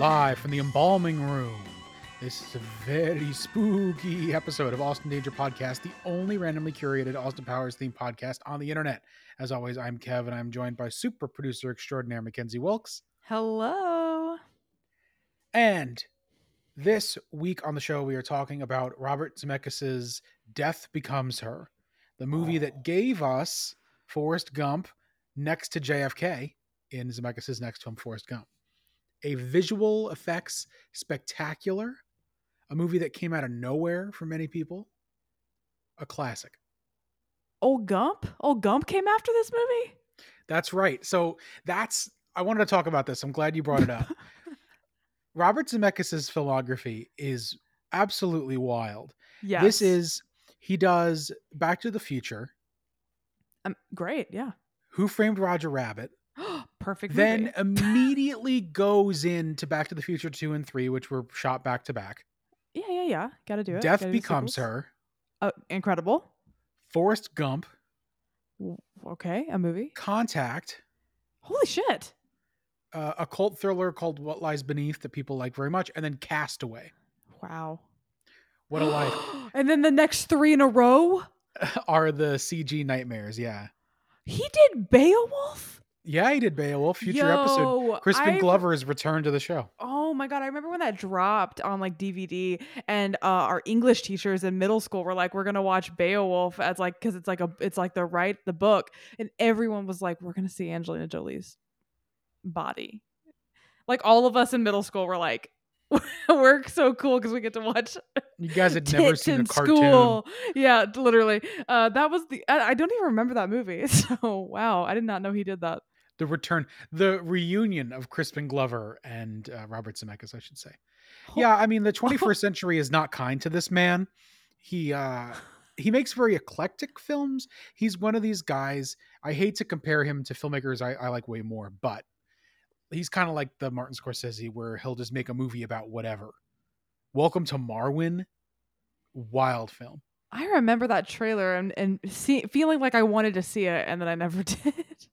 live from the embalming room. This is a very spooky episode of Austin Danger Podcast, the only randomly curated Austin Powers themed podcast on the internet. As always, I'm Kev, and I'm joined by super producer extraordinaire McKenzie Wilkes. Hello. And this week on the show, we are talking about Robert Zemeckis' Death Becomes Her, the movie that oh. gave us Forrest Gump next to JFK in Zemeckis' next film, Forrest Gump. A visual effects spectacular, a movie that came out of nowhere for many people, a classic. Old Gump? Old Gump came after this movie? That's right. So that's I wanted to talk about this. I'm glad you brought it up. Robert Zemeckis' filmography is absolutely wild. Yes. This is he does Back to the Future, um, great. Yeah. Who Framed Roger Rabbit, Perfect. then movie. immediately goes into Back to the Future 2 and 3, which were shot back to back. yeah, yeah, yeah. Got to do it. Death Gotta Becomes. Her, Oh, incredible. Forrest Gump, Okay, a movie. Contact, Holy shit. uh, a cult thriller called What Lies Beneath that people like very much, and then Castaway. Wow. What a life and then the next three in a row. are the CG nightmares. Yeah. He did Beowulf. Yeah, he did Beowulf. Future episode. Yo, Crispin I- Glover's return to the show. Oh my god, I remember when that dropped on like DVD and uh our English teachers in middle school were like we're going to watch Beowulf as like cuz it's like a it's like the right the book and everyone was like we're going to see Angelina Jolie's body. Like all of us in middle school were like we're so cool cuz we get to watch You guys had never seen a cartoon. school. Yeah, literally. Uh that was the I, I don't even remember that movie. So wow, I did not know he did that. The return, the reunion of Crispin Glover and uh, Robert Zemeckis, I should say. Yeah, I mean, the 21st century is not kind to this man. He uh he makes very eclectic films. He's one of these guys. I hate to compare him to filmmakers I, I like way more, but he's kind of like the Martin Scorsese, where he'll just make a movie about whatever. Welcome to Marwin, wild film. I remember that trailer and and see, feeling like I wanted to see it and then I never did.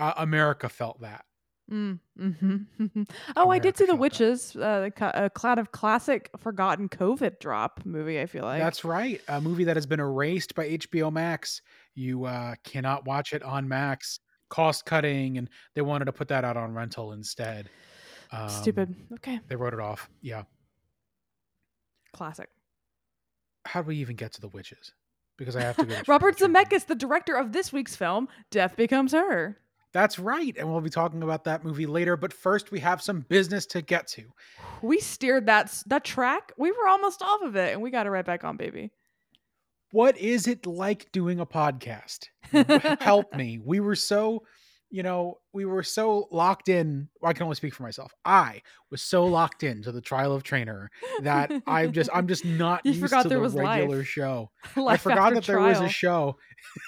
Uh, America felt that. Mm, hmm Oh, I did see The. Witches, uh, a cloud of classic forgotten COVID drop movie. I feel like That's right. A movie that has been erased by HBO Max. You uh, cannot watch it on Max. Cost cutting, and they wanted to put that out on rental instead. Um, stupid. Okay, They wrote it off. Yeah. classic. How do we even get to the witches? Because I have to go. to Robert trick or treat. Zemeckis, the director of this week's film, Death Becomes Her. That's right, and we'll be talking about that movie later. But first, we have some business to get to. We steered that that track. We were almost off of it, and we got it right back on, baby. What is it like doing a podcast? help me. We were so, you know, we were so locked in. well, I can only speak for myself. I was so locked into the trial of trainer that I'm just, I'm just not You used forgot to there the regular life. show. I forgot that there was a show.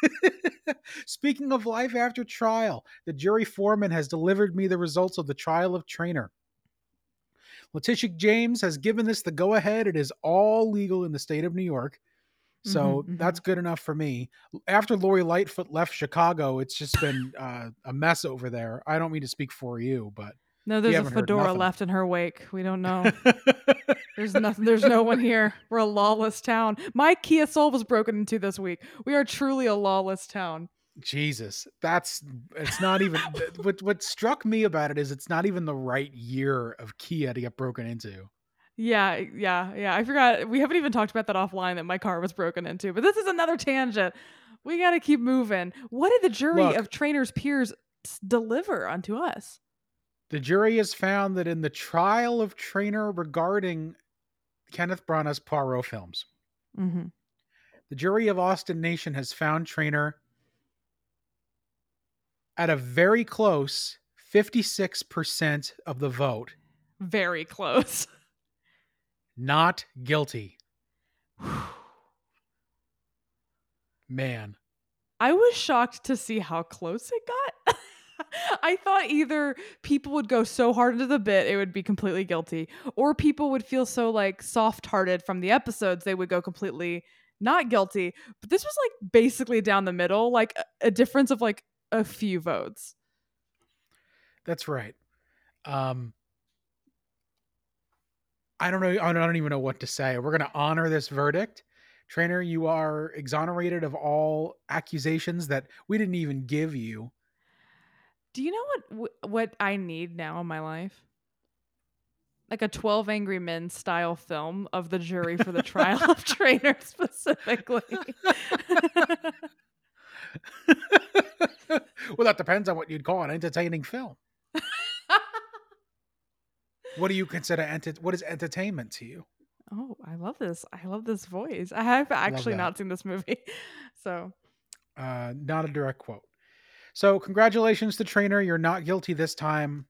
Speaking of life after trial, the jury foreman has delivered me the results of the trial of trainer. Letitia James has given this the go ahead. It is all legal in the state of New York. So Mhm, that's good enough for me. After Lori Lightfoot left Chicago, it's just been uh, a mess over there. I don't mean to speak for you, but No, there's a fedora left in her wake. We don't know. There's nothing. There's no one here. We're a lawless town. My Kia Soul was broken into this week. We are truly a lawless town. Jesus, that's it's not even what what struck me about it is it's not even the right year of Kia to get broken into. Yeah, yeah, yeah. I forgot. We haven't even talked about that offline that my car was broken into. But this is another tangent. We got to keep moving. What did the jury Look. of trainers' peers deliver unto us? The jury has found that in the trial of Trainer regarding Kenneth Branagh's Poirot films, Mm-hmm. the jury of Austin Nation has found Trainer at a very close 56% of the vote Very close. not guilty. Man, I was shocked to see how close it got. I thought either people would go so hard into the bit it would be completely guilty, or people would feel so like soft-hearted from the episodes they would go completely not guilty. But this was like basically down the middle, like a, a difference of like a few votes. that's right. Um, I don't know. I don't even know what to say. We're going to honor this verdict. Trainer, you are exonerated of all accusations that we didn't even give you. Do you know what what I need now in my life? Like a 12 Angry Men style film of the jury for the trial of Trainer specifically. well, that depends on what you'd call an entertaining film. What do you consider enter- what is entertainment to you? Oh, I love this. I love this voice. I have actually not seen this movie. So, uh not a direct quote. So, congratulations to Trainer. You're not guilty this time.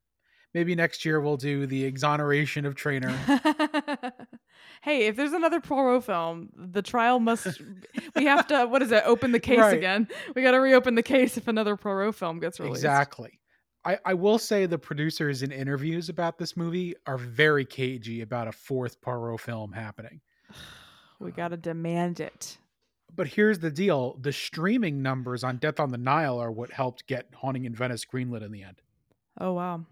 Maybe next year we'll do the exoneration of Trainer. hey, if there's another Poirot film, the trial must. we have to. What is it? Open the case right. again. We got to reopen the case if another Poirot film gets released. Exactly. I, I will say the producers in interviews about this movie are very cagey about a fourth Poirot film happening. we got to demand it. But here's the deal the streaming numbers on Death on the Nile are what helped get Haunting in Venice greenlit in the end. Oh, wow.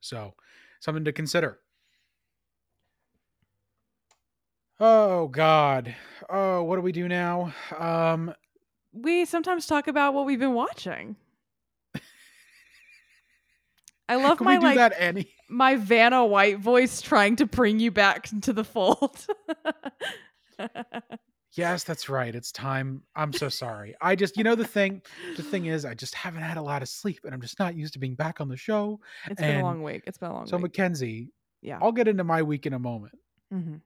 So, something to consider. Oh, God. Oh, what do we do now? Um, we sometimes talk about what we've been watching. I love Can my we do like that Annie? my Vanna White voice trying to bring you back into the fold. yes, that's right. It's time. I'm so sorry. I just, you know, the thing, the thing is, I just haven't had a lot of sleep, and I'm just not used to being back on the show. It's and been a long week. It's been a long. Week. So, week. McKenzie, yeah, I'll get into my week in a moment. Mm-hmm.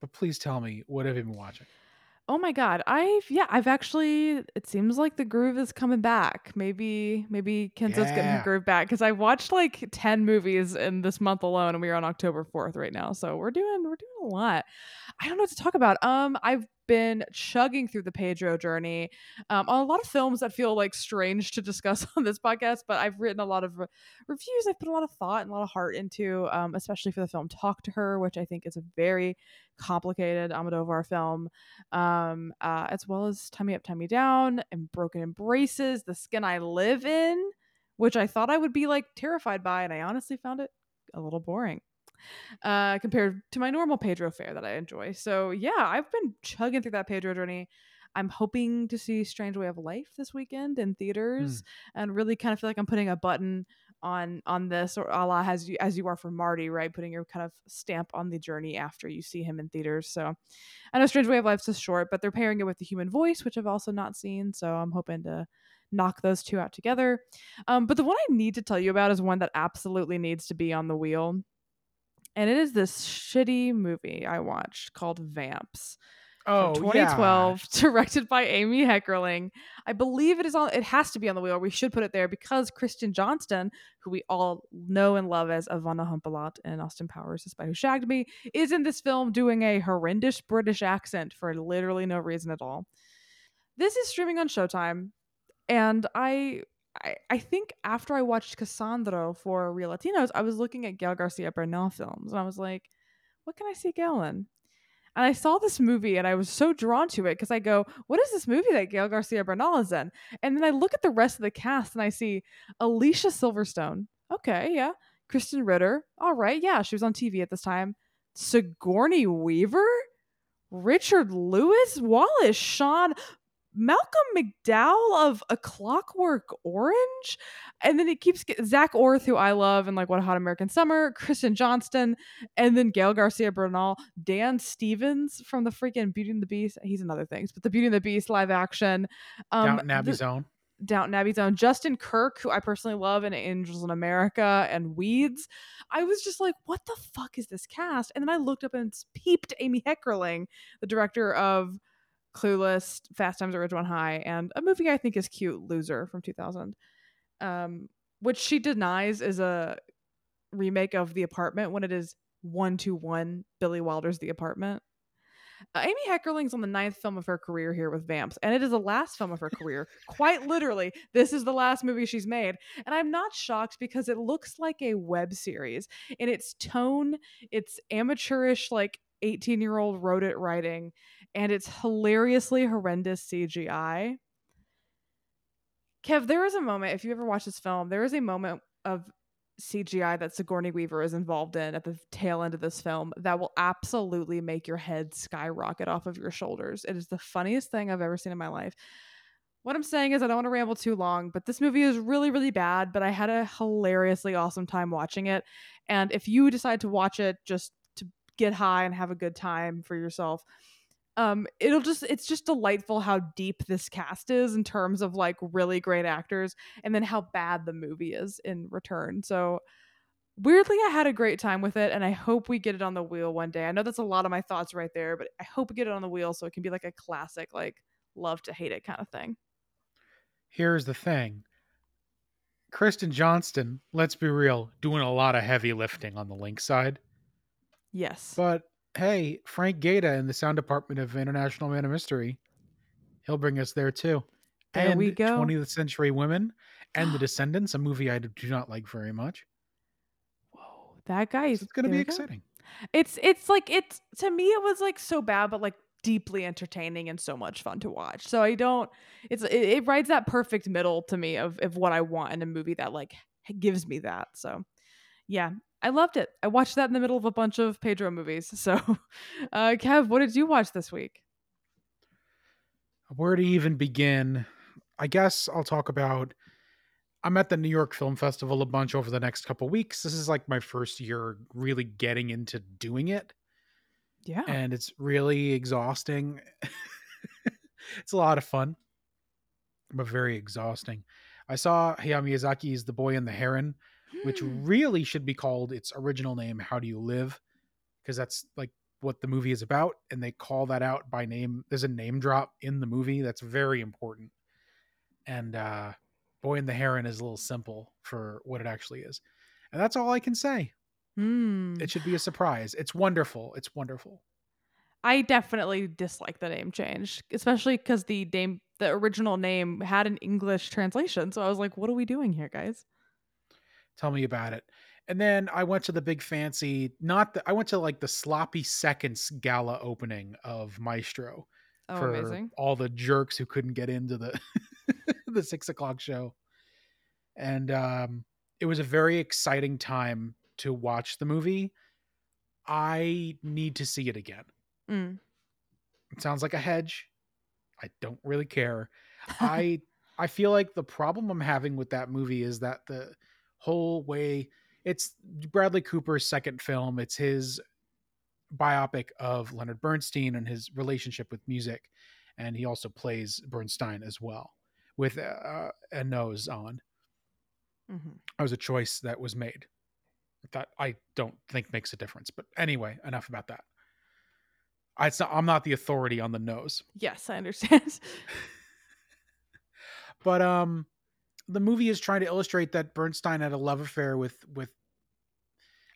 But please tell me what have you been watching? Oh my god, I've yeah, I've actually it seems like the groove is coming back. Maybe maybe Kenzo's yeah. getting her groove back because I watched like 10 movies in this month alone and we're on October 4th right now. So we're doing we're doing a lot. I don't know what to talk about. Um I've been chugging through the Pedro journey. Um, on a lot of films that feel like strange to discuss on this podcast, but I've written a lot of re- reviews. I've put a lot of thought and a lot of heart into, um, especially for the film Talk to Her, which I think is a very complicated Almodovar film, um, uh, as well as Me Up, Me Down, and Broken Embraces, The Skin I Live In, which I thought I would be like terrified by, and I honestly found it a little boring uh, compared to my normal Pedro fare that I enjoy. So yeah, I've been chugging through that Pedro journey. I'm hoping to see Strange Way of Life this weekend in theaters, mm. and really kind of feel like I'm putting a button on on this, or a la as you as you are for Marty, right? Putting your kind of stamp on the journey after you see him in theaters. So I know Strange Way of Life's is short, but they're pairing it with the Human Voice, which I've also not seen. So I'm hoping to knock those two out together. Um, but the one I need to tell you about is one that absolutely needs to be on the wheel and it is this shitty movie I watched called Vamps. Oh, 2012, yeah. directed by Amy Heckerling. I believe it is on. It has to be on the wheel. We should put it there because Kristen Johnston, who we all know and love as Ivana Humpalot and Austin Powers, Spy Who Shagged Me, is in this film doing a horrendous British accent for literally no reason at all. This is streaming on Showtime, and I I, I think after I watched Cassandro for Real Latinos, I was looking at Gael Garcia Bernal films and I was like, what can I see Gael in? And I saw this movie and I was so drawn to it because I go, what is this movie that Gael Garcia Bernal is in? And then I look at the rest of the cast and I see Alicia Silverstone. Okay, yeah. Krysten Ritter. All right, yeah. She was on TV at this time. Sigourney Weaver? Richard Lewis? Wallace Shawn Malcolm McDowell of A Clockwork Orange, and then it keeps Zak Orth, who I love, and like What a Hot American Summer, Kristen Johnston, and then Gael Garcia Bernal, Dan Stevens from the freaking Beauty and the Beast. He's in other things, but the Beauty and the Beast live action. Um, Downton Abbey's the, own. Downton Abbey's own. Justin Kirk, who I personally love, and Angels in America and Weeds. I was just like, what the fuck is this cast? And then I looked up and peeped Amy Heckerling, the director of Clueless, Fast Times at Ridgemont High, and a movie I think is cute, Loser from 2000, um, which she denies is a remake of The Apartment when it is one to one Billy Wilder's The Apartment. Uh, Amy Heckerling's on the ninth film of her career here with Vamps, and it is the last film of her career. Quite literally, this is the last movie she's made. And I'm not shocked because it looks like a web series in its tone, it's amateurish, like 18 year old wrote it writing, and it's hilariously horrendous CGI. Kev, there is a moment, if you ever watch this film, there is a moment of CGI that Sigourney Weaver is involved in at the tail end of this film that will absolutely make your head skyrocket off of your shoulders. It is the funniest thing I've ever seen in my life. What I'm saying is, I don't want to ramble too long, but this movie is really, really bad, but I had a hilariously awesome time watching it. And if you decide to watch it just to get high and have a good time for yourself, um it'll just it's just delightful how deep this cast is in terms of like really great actors and then how bad the movie is in return so weirdly i had a great time with it and i hope we get it on the wheel one day i know that's a lot of my thoughts right there but i hope we get it on the wheel so it can be like a classic like love to hate it kind of thing Here's the thing. Kristen Johnston, let's be real, doing a lot of heavy lifting on the link side. yes But hey, Frank Gaeta in the sound department of International Man of Mystery, he'll bring us there too. There and we go. 20th Century Women and The Descendants, a movie I do not like very much. whoa that guy is So it's going to be we go. exciting. it's it's like it's to me it was like so bad but like deeply entertaining and so much fun to watch so i don't it's it, it rides that perfect middle to me of, of what i want in a movie that like gives me that so yeah i loved it i watched that in the middle of a bunch of pedro movies so uh kev what did you watch this week Where to even begin? I guess I'll talk about. I'm at the New York Film Festival a bunch over the next couple weeks. This is like my first year really getting into doing it. yeah and it's really exhausting. it's a lot of fun, but very exhausting. I saw Hayao Miyazaki's The Boy and the Heron, which really should be called its original name, How Do You Live? Because that's like what the movie is about. And they call that out by name. There's a name drop in the movie that's very important. And uh, Boy and the Heron is a little simple for what it actually is. And that's all I can say. Hmm. It should be a surprise. It's wonderful. It's wonderful. I definitely dislike the name change, especially because the name, the original name, had an English translation. So I was like, "What are we doing here, guys?" Tell me about it. And then I went to the big fancy, not the, I went to like the sloppy seconds gala opening of Maestro Oh, for amazing! all the jerks who couldn't get into the the six o'clock show. And um, it was a very exciting time to watch the movie. I need to see it again. Mm. It sounds like a hedge. I don't really care. I I feel like the problem I'm having with that movie is that the whole way it's Bradley Cooper's second film. It's his biopic of Leonard Bernstein and his relationship with music, and he also plays Bernstein as well with uh, a nose on. Mhm. That was a choice that was made that I don't think makes a difference. But anyway, enough about that. I, it's not, I'm not the authority on the nose. Yes, I understand. but um the movie is trying to illustrate that Bernstein had a love affair with with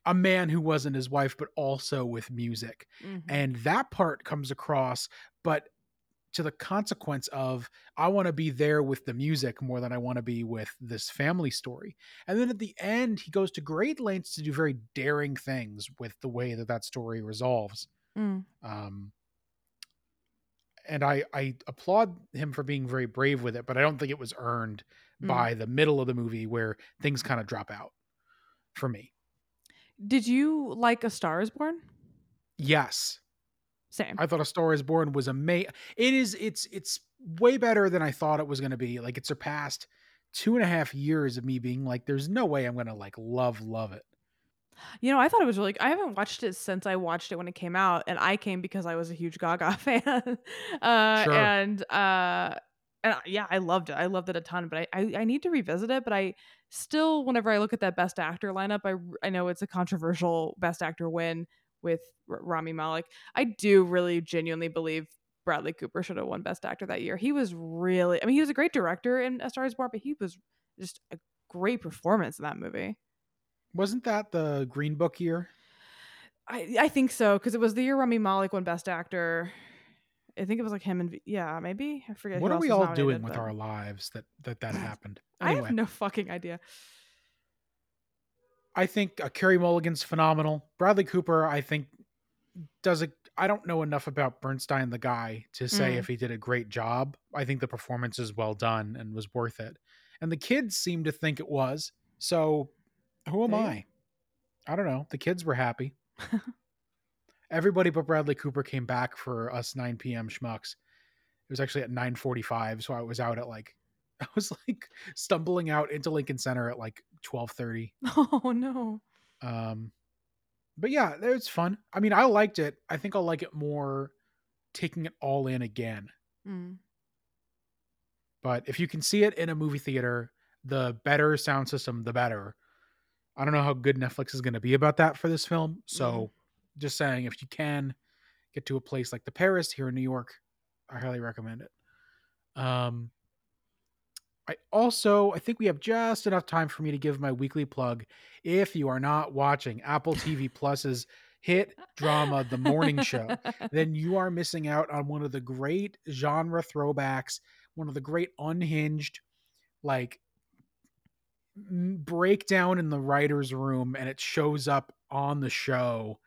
a man who wasn't his wife but also with music Mhm. and that part comes across but to the consequence of I want to be there with the music more than I want to be with this family story. And then at the end he goes to great lengths to do very daring things with the way that that story resolves. Mm. Um and I I applaud him for being very brave with it, but I don't think it was earned Mm. by the middle of the movie where things kind of drop out for me. Did you like A Star Is Born? Yes, Same. I thought A Star Is Born was amazing. It is. It's it's way better than I thought it was going to be. Like it surpassed two and a half years of me being like, "There's no way I'm going to like love love it." You know, I thought it was really. I haven't watched it since I watched it when it came out, and I came because I was a huge Gaga fan. uh, Sure. And uh, and yeah, I loved it. I loved it a ton. But I, I I need to revisit it. But I still, whenever I look at that Best Actor lineup, I I know it's a controversial Best Actor win with R- Rami Malek. I do really genuinely believe Bradley Cooper should have won Best Actor that year. He was really. I mean, he was a great director in A Star Is Born, but he was just a great performance in that movie. Wasn't that the Green Book year? I I think so because it was the year Rami Malek won Best Actor. I think it was like him and yeah, maybe I forget. What are we all doing with but- our lives that that that happened? I have no fucking idea. I think uh, Carey Mulligan's phenomenal. Bradley Cooper, I think, does a. I don't know enough about Bernstein, the guy, to say Mm. if he did a great job. I think the performance is well done and was worth it. And the kids seem to think it was. So Who am I? I don't know. The kids were happy. Everybody but Bradley Cooper came back for us 9 p.m. schmucks. It was actually at 9:45, so I was out at like I was like stumbling out into Lincoln Center at like 12:30. Oh no. Um, but yeah, it was fun. I mean, I liked it. I think I'll like it more taking it all in again. Mm. But if you can see it in a movie theater, the better sound system, the better. I don't know how good Netflix is going to be about that for this film. So, just saying, if you can get to a place like the Paris here in New York, I highly recommend it. Um, I also I think we have just enough time for me to give my weekly plug. If you are not watching Apple TV Plus's hit drama The Morning Show, then you are missing out on one of the great genre throwbacks, one of the great unhinged like breakdown in the writer's room and it shows up on the show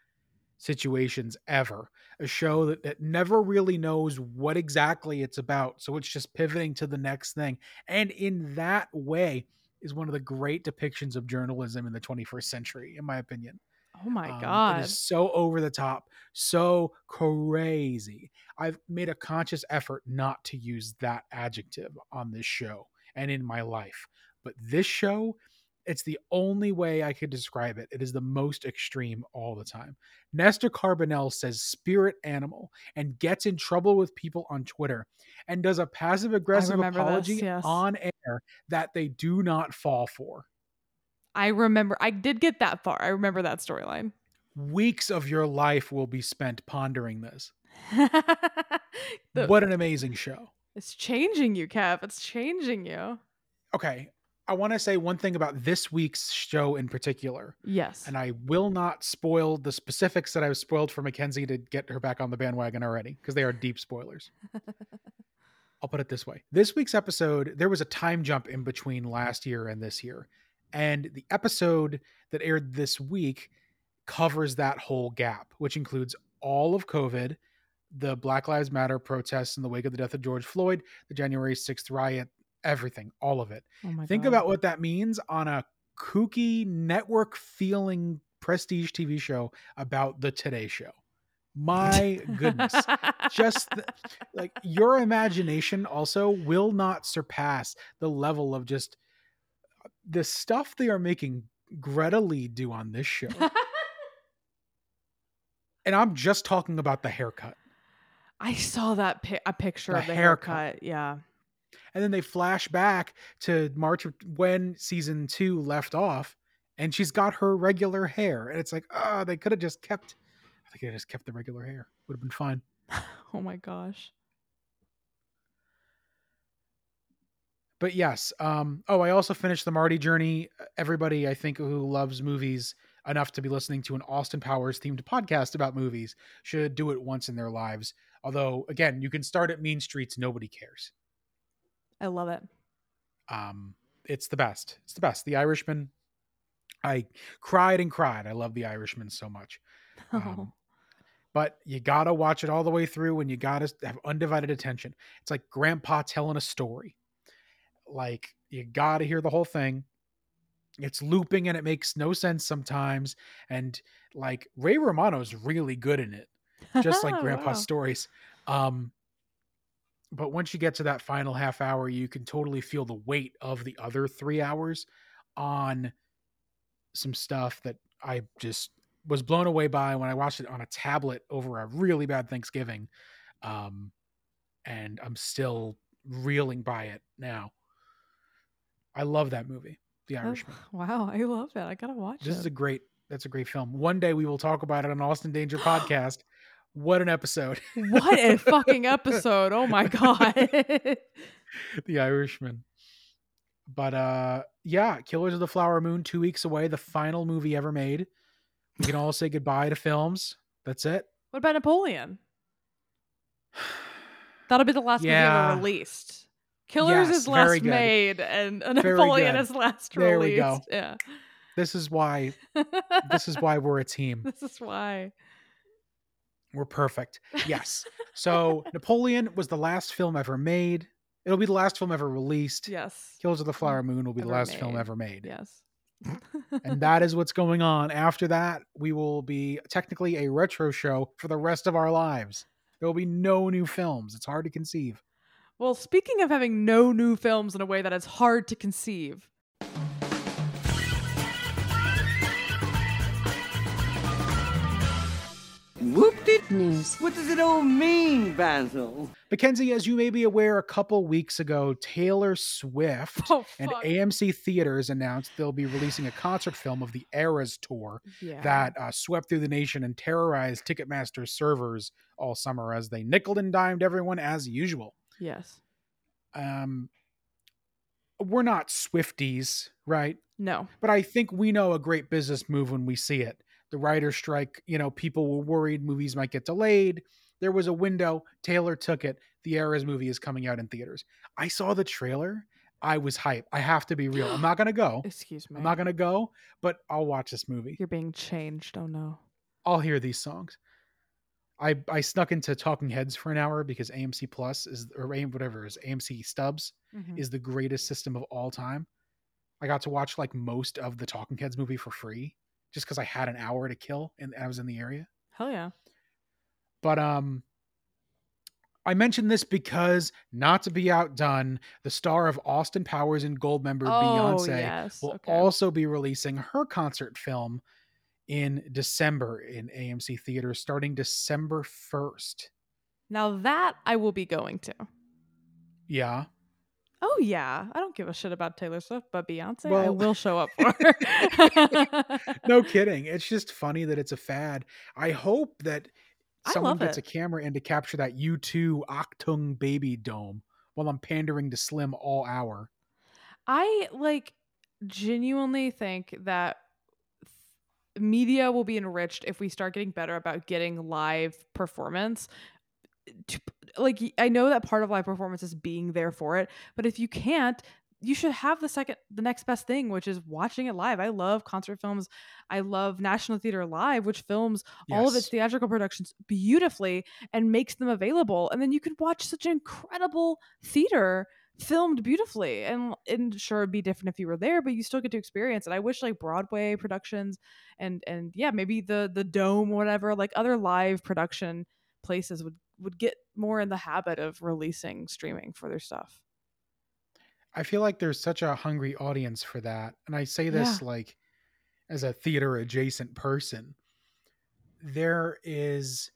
situations ever. A show that, that never really knows what exactly it's about. So it's just pivoting to the next thing. And in that way is one of the great depictions of journalism in the 21st century, in my opinion. oh my Um, god. It is so over the top, so crazy. I've made a conscious effort not to use that adjective on this show and in my life. But this show, it's the only way I could describe it. It is the most extreme all the time. Nestor Carbonell says spirit animal and gets in trouble with people on Twitter and does a passive aggressive remember this, apology yes. on air that they do not fall for. I remember I did get that far. I remember that storyline. Weeks of your life will be spent pondering this. The- what an amazing show. It's changing you, Kev. It's changing you. Okay. I want to say one thing about this week's show in particular, Yes. and I will not spoil the specifics that I've spoiled for McKenzie to get her back on the bandwagon already, because they are deep spoilers. I'll put it this way. This week's episode, there was a time jump in between last year and this year. And the episode that aired this week covers that whole gap, which includes all of COVID, the Black Lives Matter protests in the wake of the death of George Floyd, the January 6th riot, everything, all of it. oh Think God. about what that means on a kooky network feeling prestige TV show about the Today Show. My goodness. Just the- like your imagination also will not surpass the level of just uh, the stuff they are making Greta Lee do on this show. and I'm just talking about the haircut. I saw that pi- a picture The of the haircut. haircut. Yeah. And then they flash back to March when season two left off, and she's got her regular hair. And it's like, oh, they could have just kept I think they just kept the regular hair. Would have been fine. Oh my gosh. But yes, um, oh, I also finished the Marty journey. Everybody, I think, who loves movies enough to be listening to an Austin Powers themed podcast about movies should do it once in their lives. Although, again, you can start at Mean Streets, nobody cares. I love it. Um, it's the best. It's the best. The Irishman. I cried and cried. I love The Irishman so much. Um, but you gotta watch it all the way through and you gotta have undivided attention it's like grandpa telling a story like you gotta hear the whole thing it's looping and it makes no sense sometimes and like ray romano's really good in it just like grandpa's Wow. stories um but once you get to that final half hour you can totally feel the weight of the other three hours on some stuff that i just was blown away by when i watched it on a tablet over a really bad thanksgiving um and i'm still reeling by it now i love that movie the Oh, irishman wow, I love it. I gotta watch this it. is a great that's a great film one day we will talk about it on austin danger podcast what an episode what a fucking episode! Oh my god. the Irishman. But uh yeah, Killers of the Flower Moon, two weeks away, the final movie ever made. We can all say goodbye to films. That's it. what about Napoleon? That'll be the last movie ever released. Killers Yes, is last made, and Napoleon is last There we released. go. Yeah. This is why this is why we're a team. this is why. We're perfect. Yes. So Napoleon was the last film ever made. It'll be the last film ever released. Yes. Killers of the Flower Moon will be the Ever last film ever made. Yes. and that is what's going on. After that, we will be technically a retro show for the rest of our lives. There will be no new films. It's hard to conceive. Well, speaking of having no new films in a way that is hard to conceive, Whoop-de News. What does it all mean, Basil? McKenzie, as you may be aware, a couple weeks ago, Taylor Swift oh and. AMC Theaters announced they'll be releasing a concert film of the Eras Tour yeah. that uh, swept through the nation and terrorized Ticketmaster servers all summer as they nickled and dimed everyone as usual. yes. Um, we're not Swifties, right? No. But I think we know a great business move when we see it. The writer's strike, you know, people were worried movies might get delayed. There was a window. Taylor took it. The Eras movie is coming out in theaters. I saw the trailer. I was hype. I have to be real. I'm not gonna go. Excuse me. I'm not gonna go, but I'll watch this movie. You're being changed. Oh no. I'll hear these songs. I I snuck into Talking Heads for an hour because AMC Plus is or AM whatever is AMC Stubs Mhm. is the greatest system of all time. I got to watch like most of the Talking Heads movie for free just because I had an hour to kill and I was in the area. Hell yeah. But um I mentioned this because not to be outdone, the star of Austin Powers and Goldmember oh Beyonce yes. will okay. also be releasing her concert film in December in AMC theaters starting December 1st. now that I will be going to. Yeah. Oh yeah. I don't give a shit about Taylor Swift, but Beyonce, I will show up for. her. No kidding. It's just funny that it's a fad. I hope that someone gets it. a camera in to capture that U2 Achtung baby dome while I'm pandering to Slim all hour. I like genuinely think that th- media will be enriched if we start getting better about getting live performance. Eh, to- Like I know that part of live performance is being there for it, but if you can't, you should have the second the next best thing, which is watching it live. I love concert films. I love National Theater Live, which films all of its theatrical productions beautifully and makes them available. And then you can watch such incredible theater filmed beautifully. And and sure it'd be different if you were there, but you still get to experience it. I wish like Broadway productions and and yeah, maybe the the dome, whatever, like other live production places would would get more in the habit of releasing streaming for their stuff. I feel like there's such a hungry audience for that. And I say this like as a theater adjacent person. There is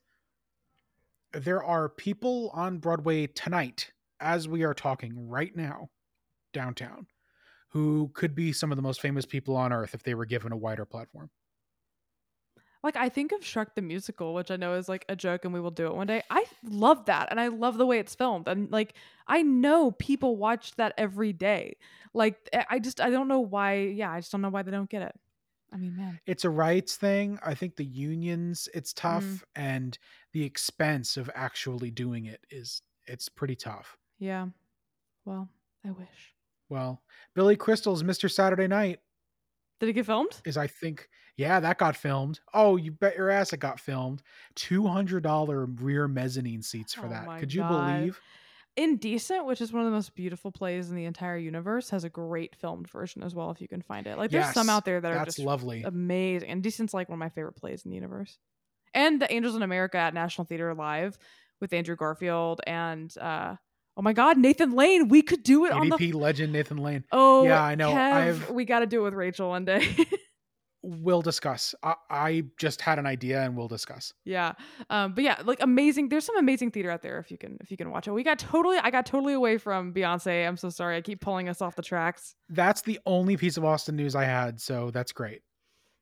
there are people on Broadway tonight as we are talking right now downtown who could be some of the most famous people on earth if they were given a wider platform. Like I think of Shrek the musical, which I know is like a joke and we will do it one day. I love that and I love the way it's filmed. And like I know people watch that every day. Like I- I just I don't know why yeah, I just don't know why they don't get it. I mean, man. It's a rights thing. I think the unions it's tough Mm. and the expense of actually doing it is it's pretty tough. Yeah. Well, I wish. Well, Billy Crystal's Mr. Saturday Night Did it get filmed? is I think yeah, that got filmed. Oh, you bet your ass it got filmed. $200 rear mezzanine seats for Oh that. Could you God. believe? Indecent, which is one of the most beautiful plays in the entire universe, has a great filmed version as well if you can find it. Like there's some out there that are just lovely. amazing. Indecent's like one of my favorite plays in the universe. And the Angels in America at National Theater Live with Andrew Garfield and uh oh my god, Nathan Lane. We could do it on the ADP legend Nathan Lane. Oh Yeah, I know. Kev, I've- we gotta do it with Rachel one day. We'll discuss. I, I just had an idea and we'll discuss. yeah. Um, but yeah, like amazing. There's some amazing theater out there if you can if you can watch it. We got totally I got totally away from Beyonce. I'm so sorry. I keep pulling us off the tracks. That's the only piece of Austin news I had, so that's great.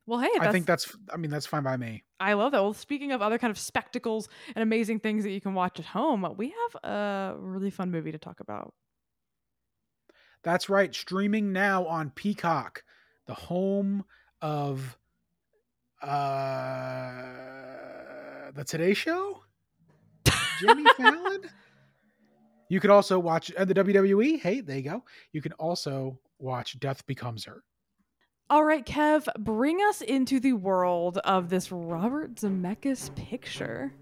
Well, hey, I think that's I mean that's fine by me. I love that. Well, speaking of other kind of spectacles and amazing things that you can watch at home, we have a really fun movie to talk about. That's right. Streaming now on Peacock, the home of uh the Today Show, Jimmy Fallon. You could also watch uh, the WWE. Hey, there you go. You can also watch Death Becomes Her. All right, Kev, bring us into the world of this Robert Zemeckis picture.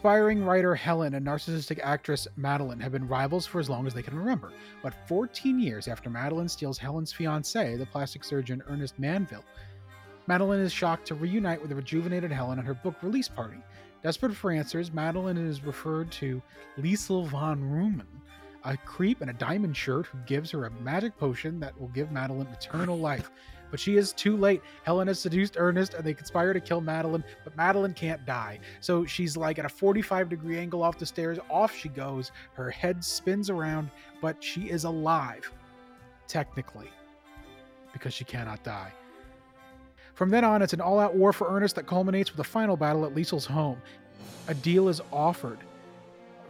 Aspiring writer Helen and narcissistic actress Madeline have been rivals for as long as they can remember. But 14 years after Madeline steals Helen's fiance, the plastic surgeon Ernest Menville, Madeline is shocked to reunite with a rejuvenated Helen at her book release party. Desperate for answers, Madeline is referred to Lisle von Rhoman, a creep in a diamond shirt who gives her a magic potion that will give Madeline eternal life. But she is too late. Helen has seduced Ernest and they conspire to kill Madeline, but Madeline can't die. So she's like at a 45 degree angle off the stairs. Off she goes. Her head spins around, but she is alive. Technically. Because she cannot die. From then on, it's an all out war for Ernest that culminates with a final battle at Lisle's home. A deal is offered.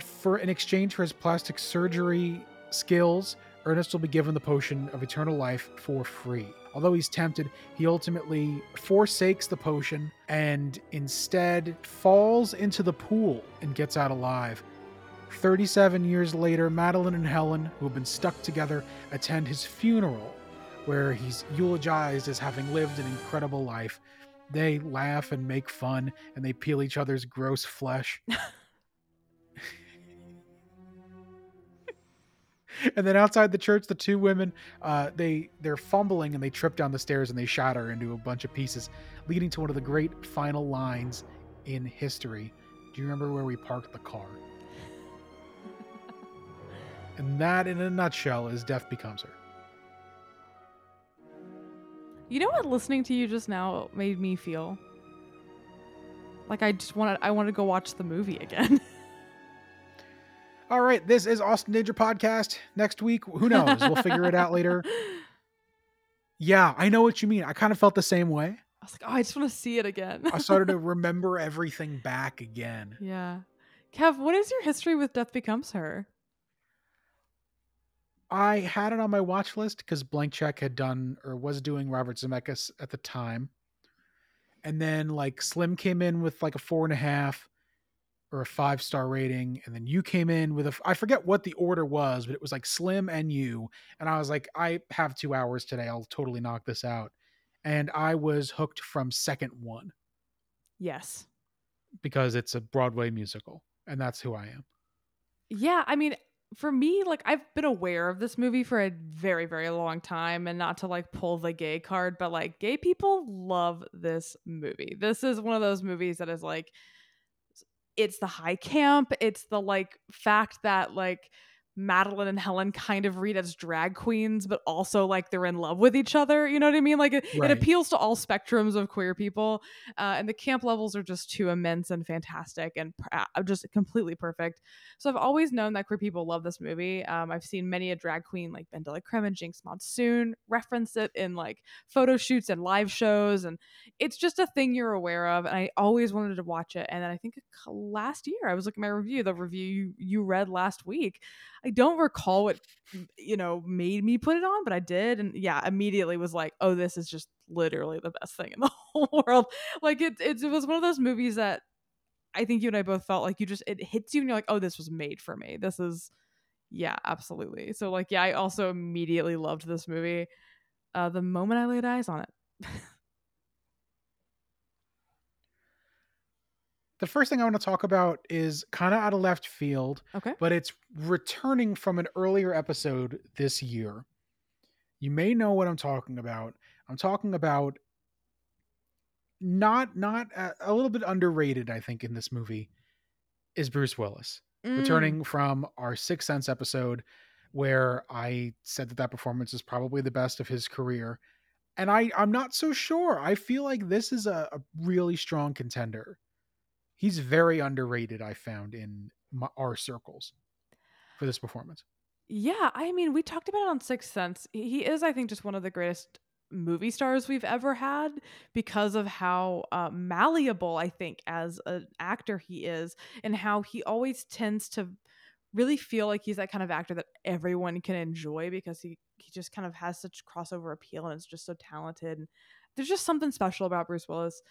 For in exchange for his plastic surgery skills, Ernest will be given the potion of eternal life for free. Although he's tempted, he ultimately forsakes the potion and instead falls into the pool and gets out alive. 37 years later, Madeline and Helen, who have been stuck together, attend his funeral, where he's eulogized as having lived an incredible life. They laugh and make fun, and they peel each other's gross flesh. and then outside the church, the two women uh, they they're fumbling and they trip down the stairs and they shatter into a bunch of pieces, leading to one of the great final lines in history. Do you remember where we parked the car? and that, in a nutshell, is Death Becomes Her. You know what listening to you just now made me feel? Like I just wanted I want to go watch the movie again. All right, this is Austin Danger Podcast. Next week, who knows? We'll figure it out later. Yeah, I know what you mean. I kind of felt the same way. I was like, oh, I just want to see it again. I started to remember everything back again. yeah. Kev, what is your history with Death Becomes Her? I had it on my watch list because Blank Check had done or was doing Robert Zemeckis at the time. And then like Slim came in with like a four and a half or a five star rating. And then you came in with a, I forget what the order was, but it was like Slim and you. And I was like, I have two hours today. I'll totally knock this out. And I was hooked from second one Yes. because it's a Broadway musical. And that's who I am. Yeah, I mean, for me, like I've been aware of this movie for a very, very long time, and not to like pull the gay card, but like gay people love this movie. This is one of those movies that is like it's the high camp, it's the like fact that like Madeline and Helen kind of read as drag queens, but also like they're in love with each other. You know what I mean? Like it, Right. it appeals to all spectrums of queer people. Uh, and the camp levels are just too immense and fantastic and pr- uh, just completely perfect. So I've always known that queer people love this movie. Um, I've seen many a drag queen like BenDeLaCreme and Jinkx Monsoon reference it in like photo shoots and live shows. And it's just a thing you're aware of. And I always wanted to watch it. And then I think last year I was looking at my review, the review you, you read last week. I don't recall what you know made me put it on, but I did, and yeah, immediately was like, "Oh, this is just literally the best thing in the whole world." Like it, it, it was one of those movies that I think you and I both felt like you just it hits you, and you're like, "Oh, this was made for me." This is, yeah, absolutely. So like, yeah, I also immediately loved this movie. Uh, the moment I laid eyes on it. The first thing I want to talk about is kind of out of left field. okay. but it's returning from an earlier episode this year. You may know what I'm talking about. I'm talking about not not a, a little bit underrated, I think, in this movie is Bruce Willis Mm. returning from our Sixth Sense episode, where I said that that performance is probably the best of his career, and I I'm not so sure. I feel like this is a, a really strong contender. He's very underrated. I found in my, our circles for this performance. Yeah, I mean, we talked about it on Sixth Sense. He is, I think, just one of the greatest movie stars we've ever had because of how uh, malleable I think as an actor he is, and how he always tends to really feel like he's that kind of actor that everyone can enjoy because he he just kind of has such crossover appeal and is just so talented. And there's just something special about Bruce Willis.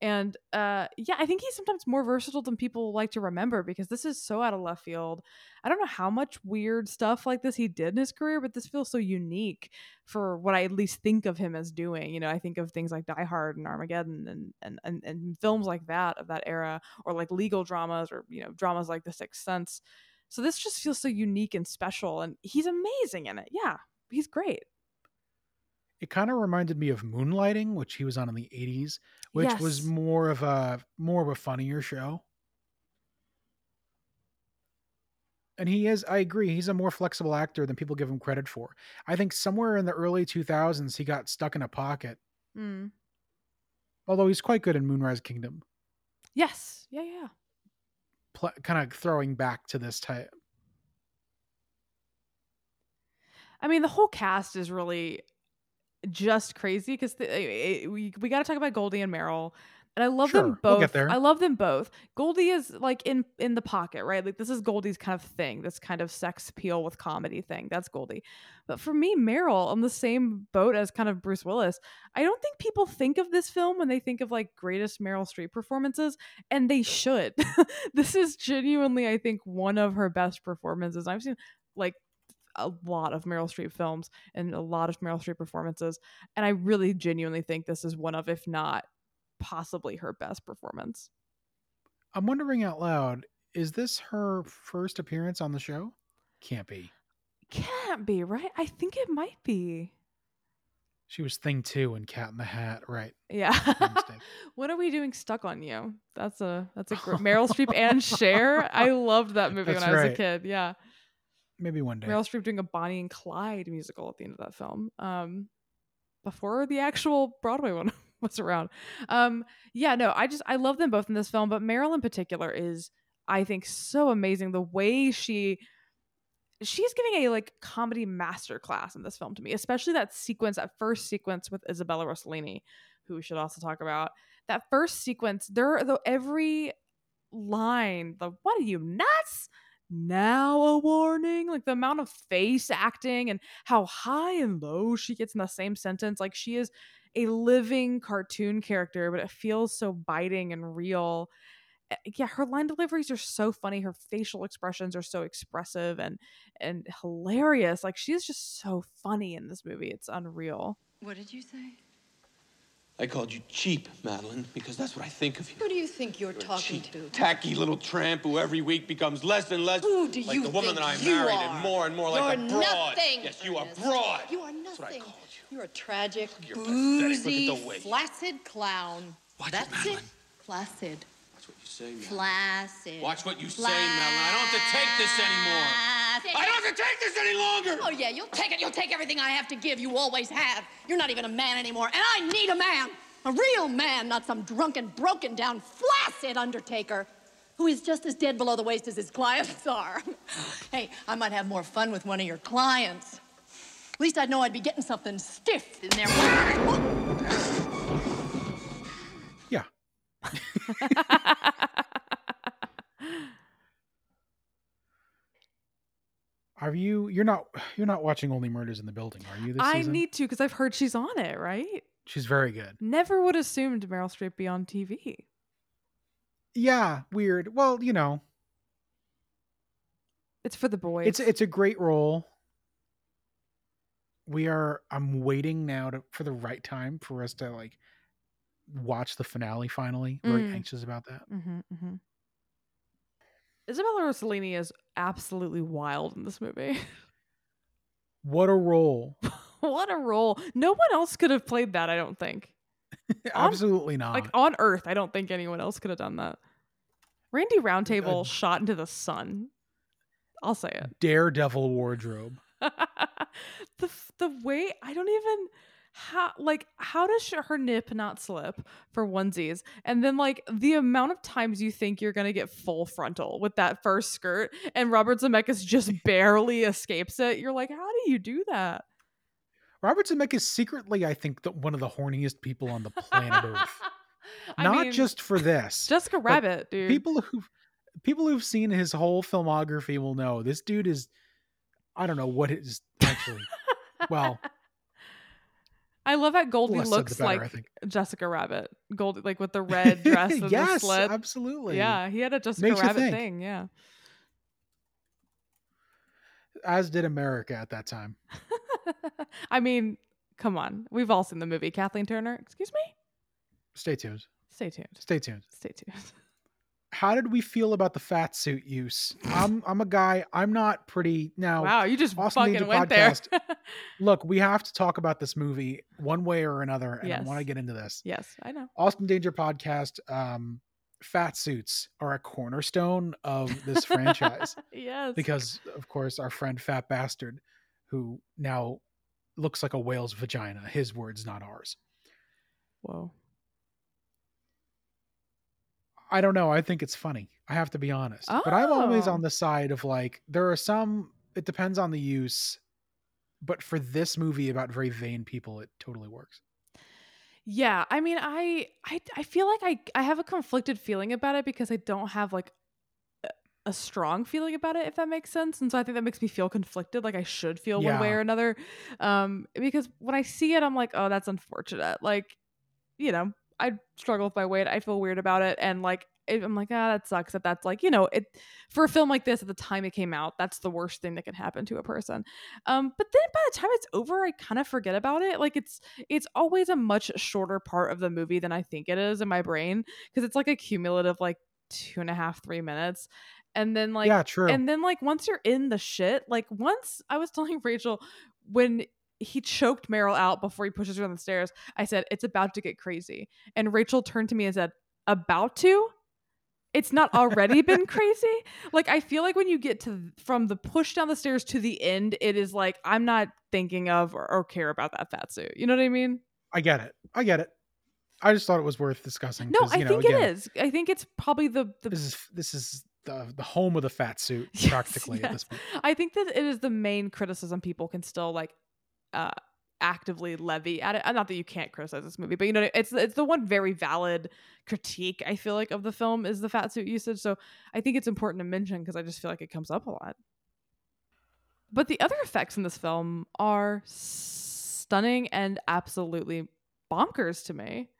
And uh, yeah, I think he's sometimes more versatile than people like to remember because this is so out of left field. I don't know how much weird stuff like this he did in his career, but this feels so unique for what I at least think of him as doing. You know, I think of things like Die Hard and Armageddon and and and, and films like that of that era, or like legal dramas or you know dramas like The Sixth Sense. So this just feels so unique and special, and he's amazing in it. Yeah, he's great. It kind of reminded me of Moonlighting, which he was on in the 80s, which yes. was more of a more of a funnier show. And he is, I agree, he's a more flexible actor than people give him credit for. I think somewhere in the early 2000s, he got stuck in a pocket. Mm. Although he's quite good in Moonrise Kingdom. Yes. Yeah, yeah. Pl- kind of throwing back to this type. I mean, the whole cast is really just crazy because eh, eh, we we got to talk about Goldie and Meryl. And I love sure, them both. We'll I love them both. Goldie is like in in the pocket, right? Like this is Goldie's kind of thing, this kind of sex appeal with comedy thing. That's Goldie. But for me, Meryl on the same boat as kind of Bruce Willis. I don't think people think of this film when they think of like greatest Meryl Streep performances, and they should. this is genuinely, I think, one of her best performances. I've seen like a lot of Meryl Streep films and a lot of Meryl Streep performances. And I really genuinely think this is one of, if not possibly her best performance. I'm wondering out loud, is this her first appearance on the show? Can't be. Can't be, right? I think it might be. She was Thing Two in Cat in the Hat, right? Yeah. what are we doing? Stuck on You. That's a that's a great Meryl Streep and Cher. I loved that movie that's when I was a kid. Yeah maybe one day. Meryl Streep doing a Bonnie and Clyde musical at the end of that film. Um, before the actual Broadway one was around. Um, yeah, no, I just I love them both in this film, but Meryl in particular is I think so amazing. The way she she's giving a like comedy masterclass in this film to me, especially that sequence, that first sequence with Isabella Rossellini, who we should also talk about. That first sequence, there though every line, the what are you nuts? Now a warning? Like the amount of face acting and how high and low she gets in the same sentence like she is a living cartoon character but it feels so biting and real. Eh, yeah her line deliveries are so funny her facial expressions are so expressive and and hilarious like she's just so funny in this movie it's unreal. What did you say I called you cheap, Madeline, because that's what I think of you. Who do you think you're, you're talking cheap, to? Tacky little tramp who every week becomes less and less Who do like you the woman that I married are? and more and more you're like a broad. Nothing, yes, you Ernest. are broad. You are nothing. That's what I called you. You're a tragic, you're boozy, flaccid clown. Watch That's it, Madeline. Flaccid. That's what you say, Madeline. Flaccid. Watch what you say, Madeline. I don't have to take this anymore. I don't have to take this any longer. Oh, yeah, you'll take it. You'll take everything I have to give. You always have. You're not even a man anymore, and I need a man. A real man, not some drunken, broken down, flaccid undertaker who is just as dead below the waist as his clients are. hey, I might have more fun with one of your clients. At least I'd know I'd be getting something stiff in there. Yeah. Are you you're not you're not watching Only Murders in the Building, are you this I season? need to because I've heard she's on it, right? She's very good. Never would assumed Meryl Streep be on TV. Yeah, weird. Well, you know, it's for the boys. It's it's a great role. We are. I'm waiting now to for the right time for us to like watch the finale. Finally, very mm. anxious about that. Mm-hmm, mm-hmm. Isabella Rossellini is absolutely wild in this movie. What a role! what a role. No one else could have played that, I don't think. Absolutely on, not. Like on Earth, I don't think anyone else could have done that. Randy Roundtable uh, shot into the sun. I'll say it. Daredevil wardrobe. the the way I don't even how like how does her nip not slip for onesies and then like the amount of times you think you're gonna get full frontal with that first skirt and robert zemeckis just barely escapes it you're like how do you do that Robert Zemeckis secretly, I think, the, one of the horniest people on the planet Earth. Not mean, just for this. Jessica Rabbit, dude. People who people who've seen his whole filmography will know this dude is I don't know what what is actually well I love how Goldie Less looks better, like. Jessica Rabbit. Goldie, like with the red dress and the yes, slit. absolutely. Yeah, he had a Jessica Makes Rabbit thing. Yeah. As did America at that time. I mean, come on. We've all seen the movie Kathleen Turner. Excuse me? Stay tuned. Stay tuned. Stay tuned. Stay tuned. How did we feel about the fat suit use? I'm I'm a guy. I'm not pretty now. wow, you just Austin fucking went there. Look, we have to talk about this movie one way or another, and I want to get into this. yes, I know. Austin Danger podcast. Um, fat suits are a cornerstone of this franchise yes. because, of course, our friend Fat Bastard, who now looks like a whale's vagina. His words, not ours. Whoa. I don't know. I think it's funny. I have to be honest. But I'm always Oh. on the side of like there are some it depends on the use. But for this movie about very vain people, it totally works. Yeah, I mean, I, I, I feel like I, I have a conflicted feeling about it because I don't have like a- a strong feeling about it, if that makes sense. And so I think that makes me feel conflicted, like I should feel one way or another. Um, because when I see it, I'm like, oh, that's unfortunate. Like, you know, I struggle with my weight. I feel weird about it, and like, I'm like, ah, that sucks. That that's like, you know, it for a film like this at the time it came out, that's the worst thing that can happen to a person. Um, but then by the time it's over, I kind of forget about it. Like it's it's always a much shorter part of the movie than I think it is in my brain because it's like a cumulative like two and a half, three minutes. And then like yeah, true. and then like once you're in the shit, like once I was telling Rachel when he choked Meryl out before he pushes her down the stairs, I said, It's about to get crazy. And Rachel turned to me and said, About to? It's not already been crazy. Like I feel like when you get to from the push down the stairs to the end, it is like I'm not thinking of or, or care about that fat suit. You know what I mean? I get it. I get it. I just thought it was worth discussing. No, I know, think again, it is. I think it's probably the the This is this is the the home of the fat suit practically at this yes. point. I think that it is the main criticism people can still like uh actively levy at it. Uh, Not that you can't criticize this movie, but you know it's it's the one very valid critique I feel like of the film is the fat suit usage. So I think it's important to mention because I just feel like it comes up a lot. But the other effects in this film are stunning and absolutely bonkers to me.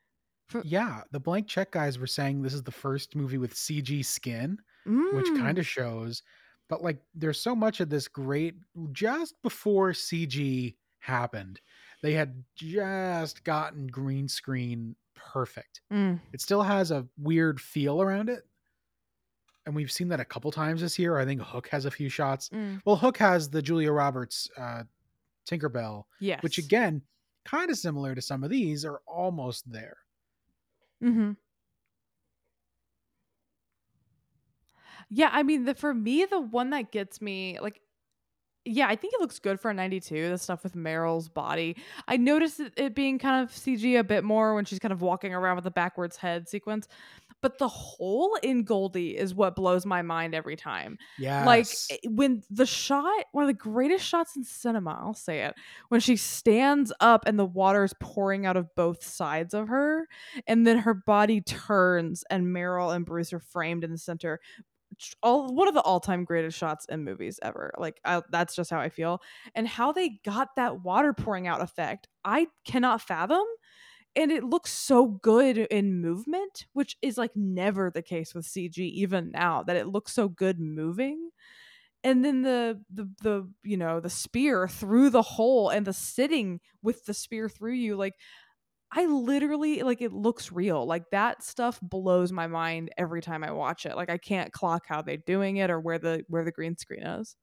Yeah, the blank check guys were saying this is the first movie with CG skin, which Mm. kind of shows. But like, there's so much of this great. Just before CG happened, they had just gotten green screen perfect. Mm. It still has a weird feel around it, and we've seen that a couple times this year. I think Hook has a few shots. Mm. Well, Hook has the Julia Roberts uh, Tinkerbell, Yes. which again, kind of similar to some of these, are almost there. Mm-hmm. Yeah, I mean, the for me, the one that gets me, like, yeah, I think it looks good for a 92, the stuff with Meryl's body. I noticed it, being kind of CG a bit more when she's kind of walking around with the backwards head sequence. But the hole in Goldie is what blows my mind every time. Yeah, Like eh, when the shot, one of the greatest shots in cinema, I'll say it, when she stands up and the water is pouring out of both sides of her, and then her body turns and Meryl and Bruce are framed in the center. All one of the all-time greatest shots in movies ever. Like I, that's just how I feel, and how they got that water pouring out effect, I cannot fathom. And it looks so good in movement, which is like never the case with CG, even now that it looks so good moving and then the the the you know the spear through the hole and the sitting with the spear through you like i literally like it looks real like that stuff blows my mind every time i watch it like i can't clock how they're doing it or where the where the green screen is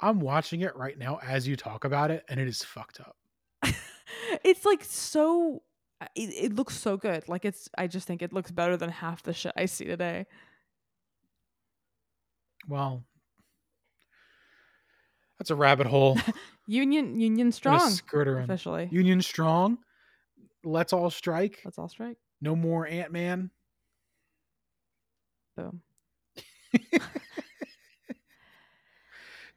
I'm watching it right now as you talk about it, and it is fucked up. it's like so it, it looks so good like it's i just think it looks better than half the shit i see today Well, that's a rabbit hole. union union strong skirt officially Union strong. Let's all strike. let's all strike No more Ant Man. boom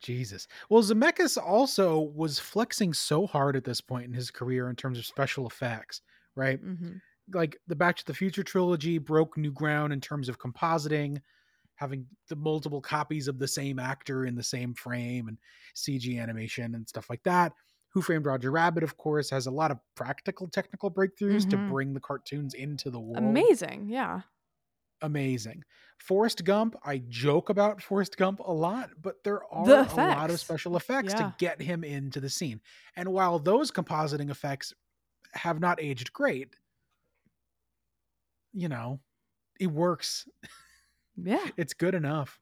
Jesus. Well, Zemeckis also was flexing so hard at this point in his career in terms of special effects, right? hmm Like the Back to the Future trilogy broke new ground in terms of compositing, having the multiple copies of the same actor in the same frame and CG animation and stuff like that. Who Framed Roger Rabbit, of course, has a lot of practical technical breakthroughs to Mhm. bring the cartoons into the world. Amazing. Yeah. Amazing. Forrest Gump, I joke about Forrest Gump a lot, but there are The a lot of special effects Yeah. to get him into the scene. And while those compositing effects have not aged great, you know, it works Yeah. it's good enough.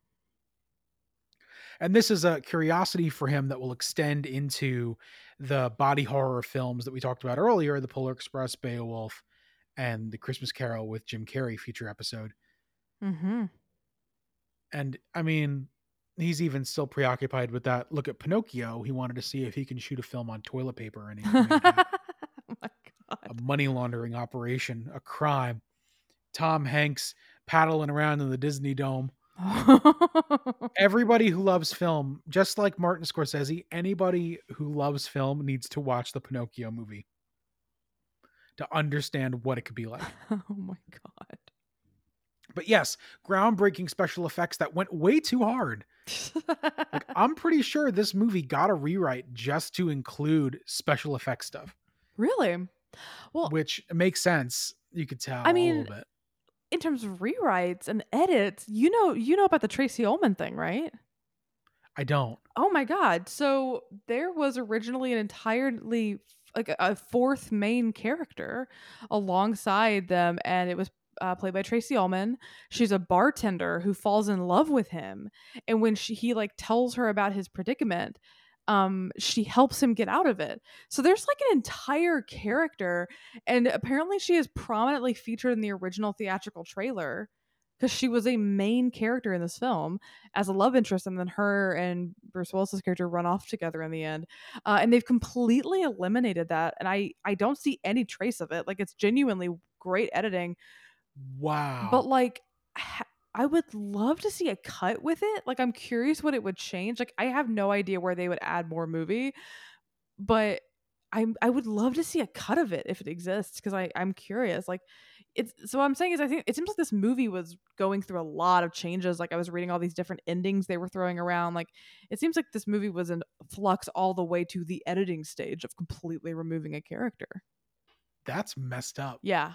And this is a curiosity for him that will extend into the body horror films that we talked about earlier the Polar Express, Beowulf, and the Christmas Carol with Jim Carrey feature episode. Mm-hmm. And I mean, he's even still preoccupied with that. Look at Pinocchio. He wanted to see if he can shoot a film on toilet paper and made that oh my a money laundering operation, a crime. Tom Hanks paddling around in the Disney Dome. everybody who loves film, just like Martin Scorsese, anybody who loves film needs to watch the Pinocchio movie to understand what it could be like. oh my god. But yes, groundbreaking special effects that went way too hard. Like I'm pretty sure this movie got a rewrite just to include special effects stuff, really? Well, which makes sense. You could tell I mean, little bit. In terms of rewrites and edits, you know, you know about the Tracey Ullman thing, right? I don't. Oh my god. So there was originally an entirely like a- fourth main character alongside them and it was uh, played by Tracey Ullman. She's a bartender who falls in love with him and when she, he like tells her about his predicament, um she helps him get out of it. So there's like an entire character and apparently she is prominently featured in the original theatrical trailer because she was a main character in this film as a love interest, and then her and Bruce Willis's character run off together in the end. Uh, and they've completely eliminated that, and I I don't see any trace of it. Like it's genuinely great editing, Wow. but like ha- I would love to see a cut with it. Like I'm curious what it would change. Like I have no idea where they would add more movie, but I I would love to see a cut of it if it exists because I I'm curious. Like it's so what I'm saying is I think it seems like this movie was going through a lot of changes. Like I was reading all these different endings they were throwing around. Like it seems like this movie was in flux all the way to the editing stage of completely removing a character. That's messed up. Yeah.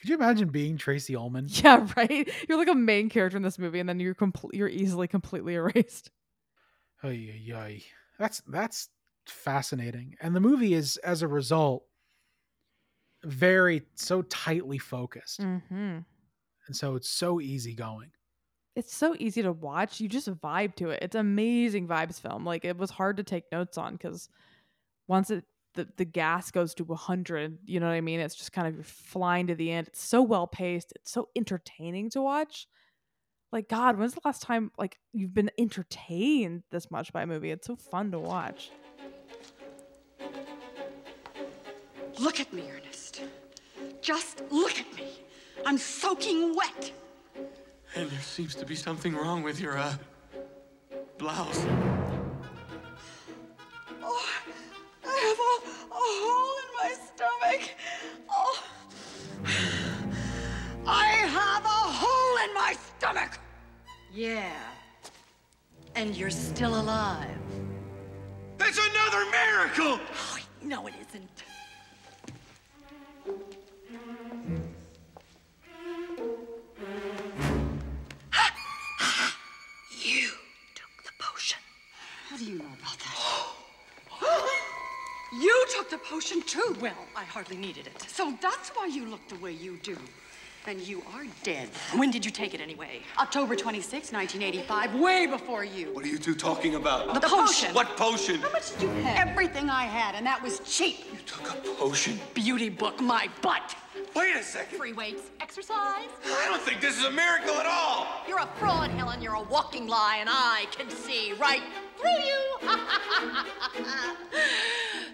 Could you imagine being Tracey Ullman? Yeah, right. You're like a main character in this movie, and then you're complete. You're easily completely erased. Ay, ay. That's that's fascinating. And the movie is, as a result, very so tightly focused. Mm-hmm. And so it's so easygoing. It's so easy to watch. You just vibe to it. It's amazing vibes film. Like it was hard to take notes on because once it the, the gas goes to 100 you know what i mean it's just kind of you're flying to the end it's so well paced it's so entertaining to watch like god when's the last time like you've been entertained this much by a movie it's so fun to watch Look at me, Ernest. Just look at me. I'm soaking wet. And there seems to be something wrong with your, uh, blouse. Stomach. Oh. I have a hole in my stomach. Yeah. And you're still alive. That's another miracle! Oh, no, it isn't. You took the potion too. Well, I hardly needed it. So that's why you look the way you do. And you are dead. When did you take it anyway? October 26, 1985, way before you. What are you two talking about? The potion. What potion? How much did you have? Everything I had, and that was cheap. You took a potion? Beauty book my butt. Wait a second. Free weights, exercise. I don't think this is a miracle at all. You're a fraud, Helen. You're a walking lie, and I can see right through you.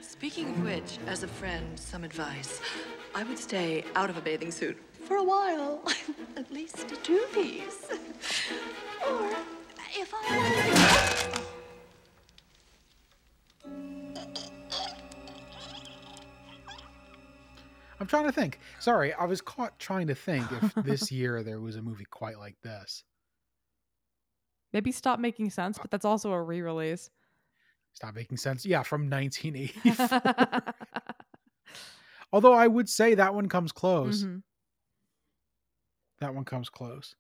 Speaking of which, as a friend, some advice. I would stay out of a bathing suit for a while. At least a two-piece. or if I... I'm trying to think. Sorry, I was caught trying to think if this year there was a movie quite like this. Maybe stop making sense but that's also a re-release Stop making sense. Yeah, from 1984. Although I would say that one comes close. Mhm. That one comes close.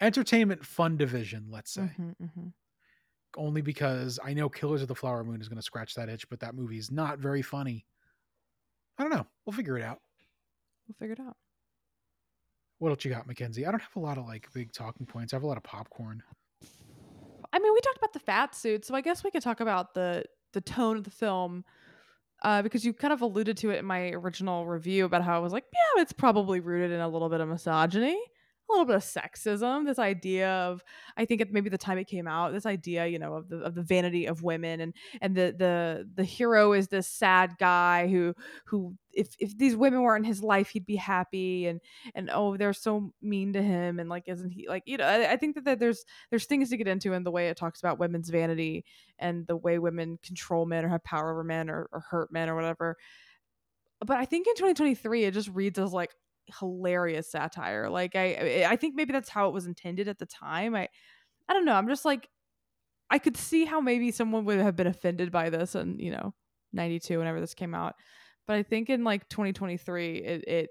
Entertainment fun division, let's say. Mhm, mhm. Only because I know Killers of the Flower Moon is going to scratch that itch, but that movie is not very funny. I don't know. We'll figure it out. We'll figure it out. What else you got, McKenzie? I don't have a lot of like big talking points. I have a lot of popcorn. I mean, we talked about the fat suit, so I guess we could talk about the the tone of the film. Uh, because you kind of alluded to it in my original review about how I was like, yeah, it's probably rooted in a little bit of misogyny, a little bit of sexism. This idea of, I think at maybe the time it came out, this idea, you know, of the of the vanity of women, and and the the the hero is this sad guy who who if if these women weren't in his life, he'd be happy, and and oh, they're so mean to him, and like, isn't he like, you know, I, I think that, that there's there's things to get into in the way it talks about women's vanity and the way women control men or have power over men or, or hurt men or whatever. But I think in 2023, it just reads as like hilarious satire. Like I, eh, I think maybe that's how it was intended at the time. I, I don't know. I'm just like, I could see how maybe someone would have been offended by this, and you know, 92 whenever this came out. But I think in like 2023, it, it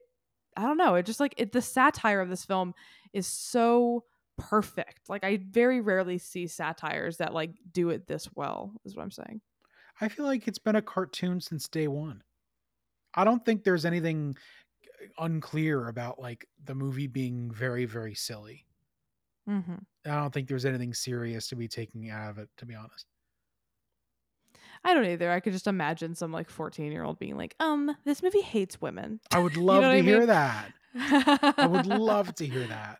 I don't know. It just like it, the satire of this film is so perfect. Like I very rarely see satires that like do it this well. Is what I'm saying. I feel like it's been a cartoon since day one. I don't think there's anything unclear about like the movie being very, very silly. Mm-hmm. I don't think there's anything serious to be taking out of it, to be honest. I don't either. I could just imagine some like 14 year old being like, um, this movie hates women. I would You love know to I hear that. I I would love to hear that.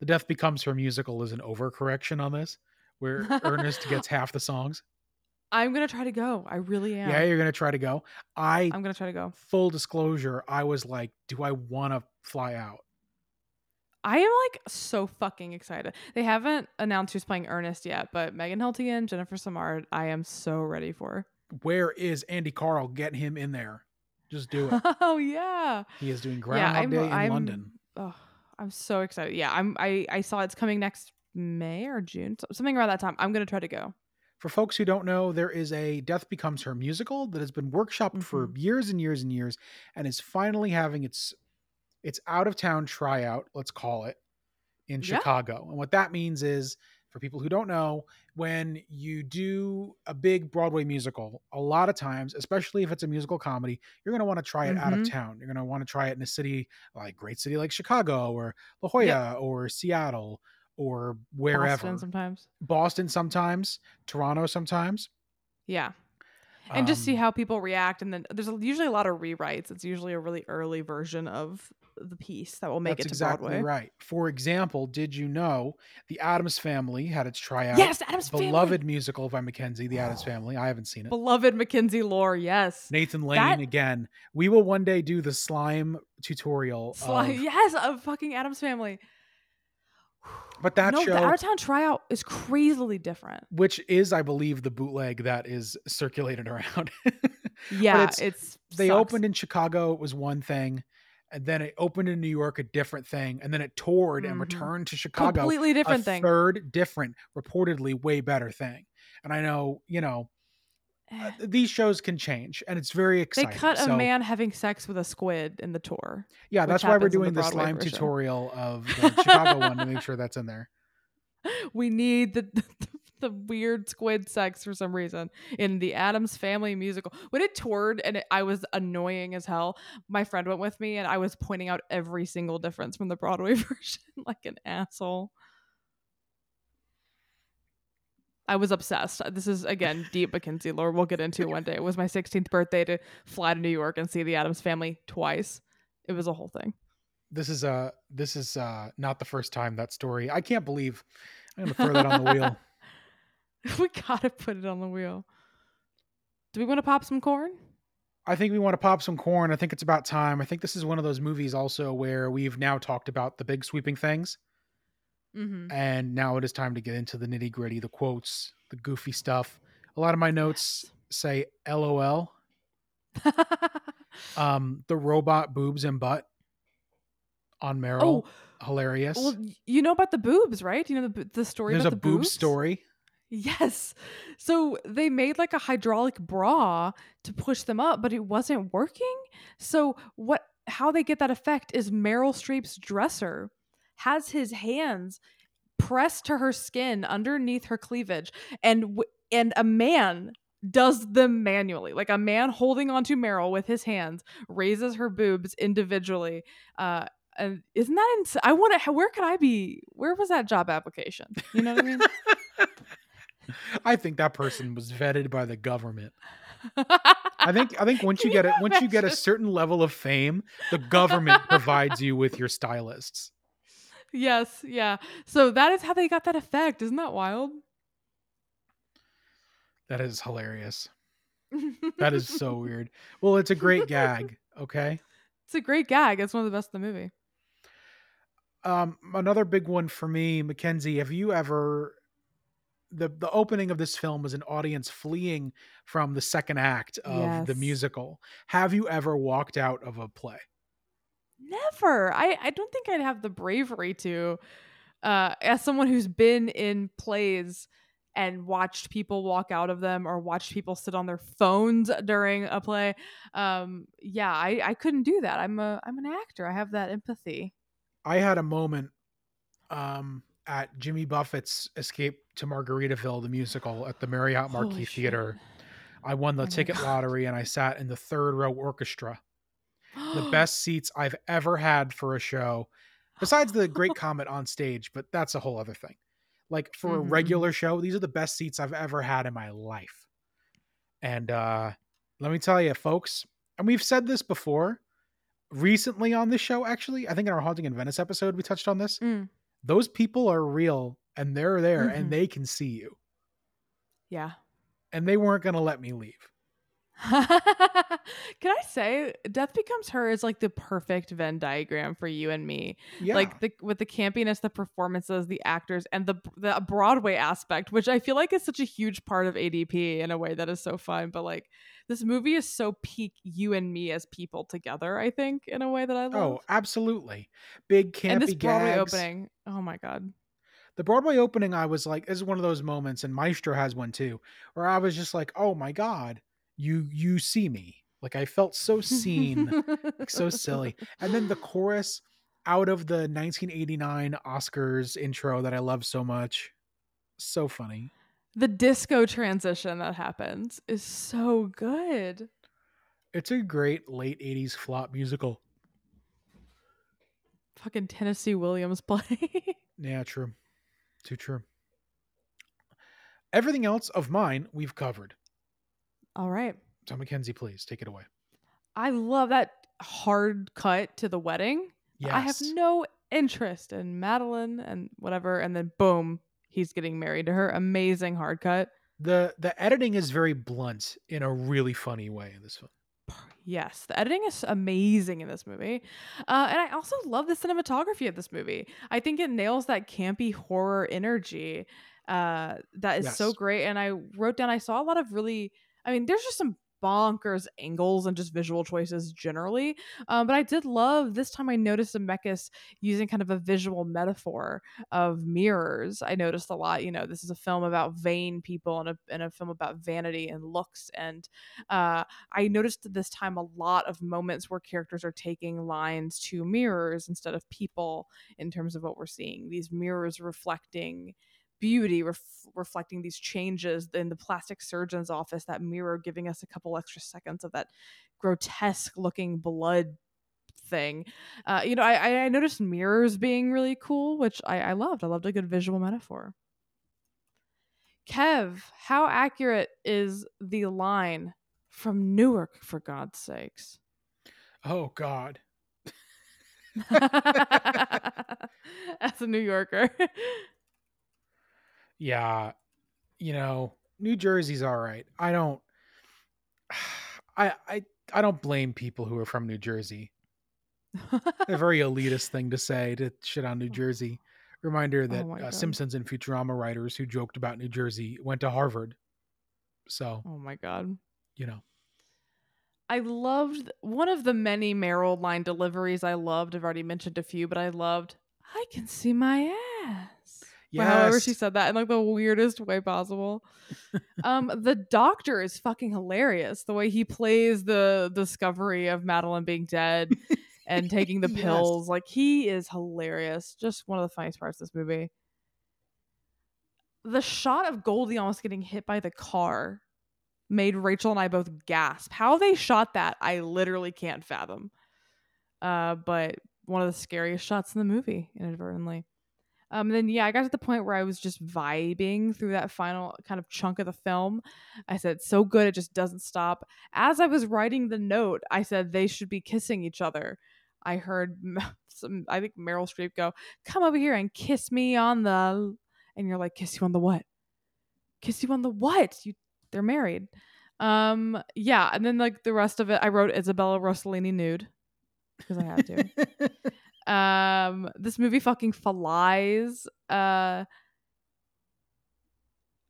The Death Becomes Her musical is an overcorrection on this, where Ernest gets half the songs. I'm gonna try to go. I really am. Yeah, you're gonna try to go. I I'm gonna try to go. full disclosure, I was like, do I want to fly out? I am like so fucking excited. They haven't announced who's playing Ernest yet, but Megan Hiltigan, Jennifer Simard, I am so ready for. Where is Andy Karl? Get him in there. Just do it. oh yeah. He is doing Groundhog Day in London. Oh, I'm so excited. Yeah, I'm. I I saw it's coming next May or June, something around that time. I'm gonna try to go. For folks who don't know, there is a Death Becomes Her musical that has been workshopped for Mm-hmm. years and years and years, and is finally having its its out of town tryout. Let's call it in Yeah. Chicago. And what that means is, for people who don't know, when you do a big Broadway musical, a lot of times, especially if it's a musical comedy, you're going to want to try it out of town. You're going to want to try it in a city like great city like Chicago or La Jolla or Seattle or wherever. Boston sometimes. Boston sometimes, Toronto sometimes. Yeah. And just see Um, how people react, and then there's usually a lot of rewrites. It's usually a really early version of the piece that will make it to exactly Broadway. right. For example, did you know the Addams Family had its tryout? Yes, Adam's beloved Family. musical by McKenzie, The Addams Family. I haven't seen it. beloved McKenzie Lore. Yes, Nathan Lane That- again. We will one day do the slime tutorial. Sly- of- yes, of fucking Addams Family. But that no, show, the out of town tryout is crazily different. which is, I believe, the bootleg that is circulated around. Yeah, it's- it's, they sucks. opened in Chicago, it was one thing. And then it opened in New York, a different thing. And then it toured and Mhm. returned to Chicago. completely different a thing. third different, reportedly way better thing. And I know, you know, uh, these shows can change, and it's very exciting. They cut a So, man having sex with a squid in the tour. Yeah, that's why we're in the doing the, slime version. tutorial of the Chicago one to make sure that's in there. We need the, the the weird squid sex for some reason in the Addams Family musical. When it toured and it, I was annoying as hell, my friend went with me and I was pointing out every single difference from the Broadway version like an asshole. I was obsessed. This is again deep McKenzie lore. We'll get into it one day. It was my 16th birthday to fly to New York and see the Addams Family twice. It was a whole thing. This is uh this is uh not the first time that story. I can't believe I'm gonna throw that on the wheel. we gotta put it on the wheel. Do we want to pop some corn? I think we want to pop some corn. I think it's about time. I think this is one of those movies also where we've now talked about the big sweeping things. Mm-hmm. And now it is time to get into the nitty gritty, the quotes, the goofy stuff. A lot of my notes say LOL. Um, the robot boobs and butt on Meryl. oh, Hilarious. well, you know about the boobs, right? You know the the story There's about a the boob boobs? story. Yes. So they made like a hydraulic bra to push them up, but it wasn't working. So what how they get that effect is Meryl Streep's dresser has his hands pressed to her skin underneath her cleavage and w- and a man does them manually. Like a man holding onto Meryl with his hands raises her boobs individually. Uh and isn't that ins- I want to where could I be? Where was that job application? You know what I mean? I think that person was vetted by the government. I think I think once you Can get it once you get a certain level of fame, the government provides you with your stylists. Yes, yeah. So that is how they got that effect. Isn't that wild? That is hilarious. That is so weird. Well, it's a great gag, okay? It's a great gag. It's one of the best in the movie. Um another big one for me, McKenzie, have you ever the the opening of this film is an audience fleeing from the second act of the musical. Have you ever walked out of a play? Never. I I don't think I'd have the bravery to uh as someone who's been in plays and watched people walk out of them or watched people sit on their phones during a play. Um yeah, I I couldn't do that. I'm a I'm an actor. I have that empathy. I had a moment um, at Jimmy Buffett's Escape to Margaritaville, the musical at the Marriott Marquis. Theater. I won the Oh ticket God. lottery and I sat in the third row orchestra. The best seats I've ever had for a show, besides the great comet on stage, but that's a whole other thing. Like for a Mhm, regular show, these are the best seats I've ever had in my life. And uh, let me tell you, folks, and we've said this before recently on this show, actually. I think in our Haunting in Venice episode, we touched on this Mm, those people are real and they're there Mhm. and they can see you yeah. and they weren't going to let me leave Can I say Death Becomes Her is like the perfect Venn diagram for you and me. yeah Like the with the campiness, the performances, the actors, and the the Broadway aspect, which I feel like is such a huge part of ADP in a way that is so fun. But like this movie is so peak you and me as people together, I think, in a way that I oh, love. oh absolutely big campy and this Broadway gags. opening. Oh my god. the broadway opening i was like this is one of those moments and maestro has one too where i was just like oh my god you you see me like i felt so seen like so silly and then the chorus out of the 1989 oscars intro that i love so much so funny The disco transition that happens is so good. it's a great late 80s flop musical Fucking Tennessee Williams play. Yeah, true. Too true. Everything else of mine we've covered. All right. So McKenzie, please take it away. I love that hard cut to the wedding. Yes. I have no interest in Madeline and whatever, and then boom, he's getting married to her. Amazing hard cut. the the editing is very blunt in a really funny way in this film. Yes, the editing is amazing in this movie. Uh, and I also love the cinematography of this movie. I think it nails that campy horror energy uh, that is so great. And I wrote down, I saw a lot of really, I mean, there's just some bonkers angles and just visual choices generally. Um, but I did love this time I noticed Zemeckis using kind of a visual metaphor of mirrors. I noticed a lot, you know, this is a film about vain people and a, and a film about vanity and looks. And uh, I noticed this time a lot of moments where characters are taking lines to mirrors instead of people in terms of what we're seeing. These mirrors reflecting beauty, ref- reflecting these changes in the plastic surgeon's office, that mirror giving us a couple extra seconds of that grotesque looking blood thing. Uh, you know, I, I- I noticed mirrors being really cool, which I, I loved. I loved a good visual metaphor. Kev, how accurate is the line from Newark, for God's sakes? Oh God. As a New Yorker. Yeah. You know, New Jersey's all right. I don't I I I don't blame people who are from New Jersey. A very elitist thing to say to shit on New Jersey. Reminder that Oh uh, Simpsons and Futurama writers who joked about New Jersey went to Harvard. So, oh my God. you know. I loved one of the many Meryl line deliveries I loved. I've already mentioned a few, but I loved, I can see my ass. Or However, she said that in like the weirdest way possible. um, the doctor is fucking hilarious. The way he plays the discovery of Madeline being dead and taking the Yes. pills, like he is hilarious. Just one of the funniest parts of this movie. The shot of Goldie almost getting hit by the car made Rachel and I both gasp. How they shot that, I literally can't fathom. Uh, but one of the scariest shots in the movie, inadvertently. Um, then yeah, I got to the point where I was just vibing through that final kind of chunk of the film. I said, "So good, it just doesn't stop." As I was writing the note, I said they should be kissing each other. I heard some, I think Meryl Streep go, "Come over here and kiss me on the," and you're like, "Kiss you on the what? Kiss you on the what? You, they're married." Um, yeah, and then like the rest of it, I wrote Isabella Rossellini nude because I had to um this movie fucking flies. Uh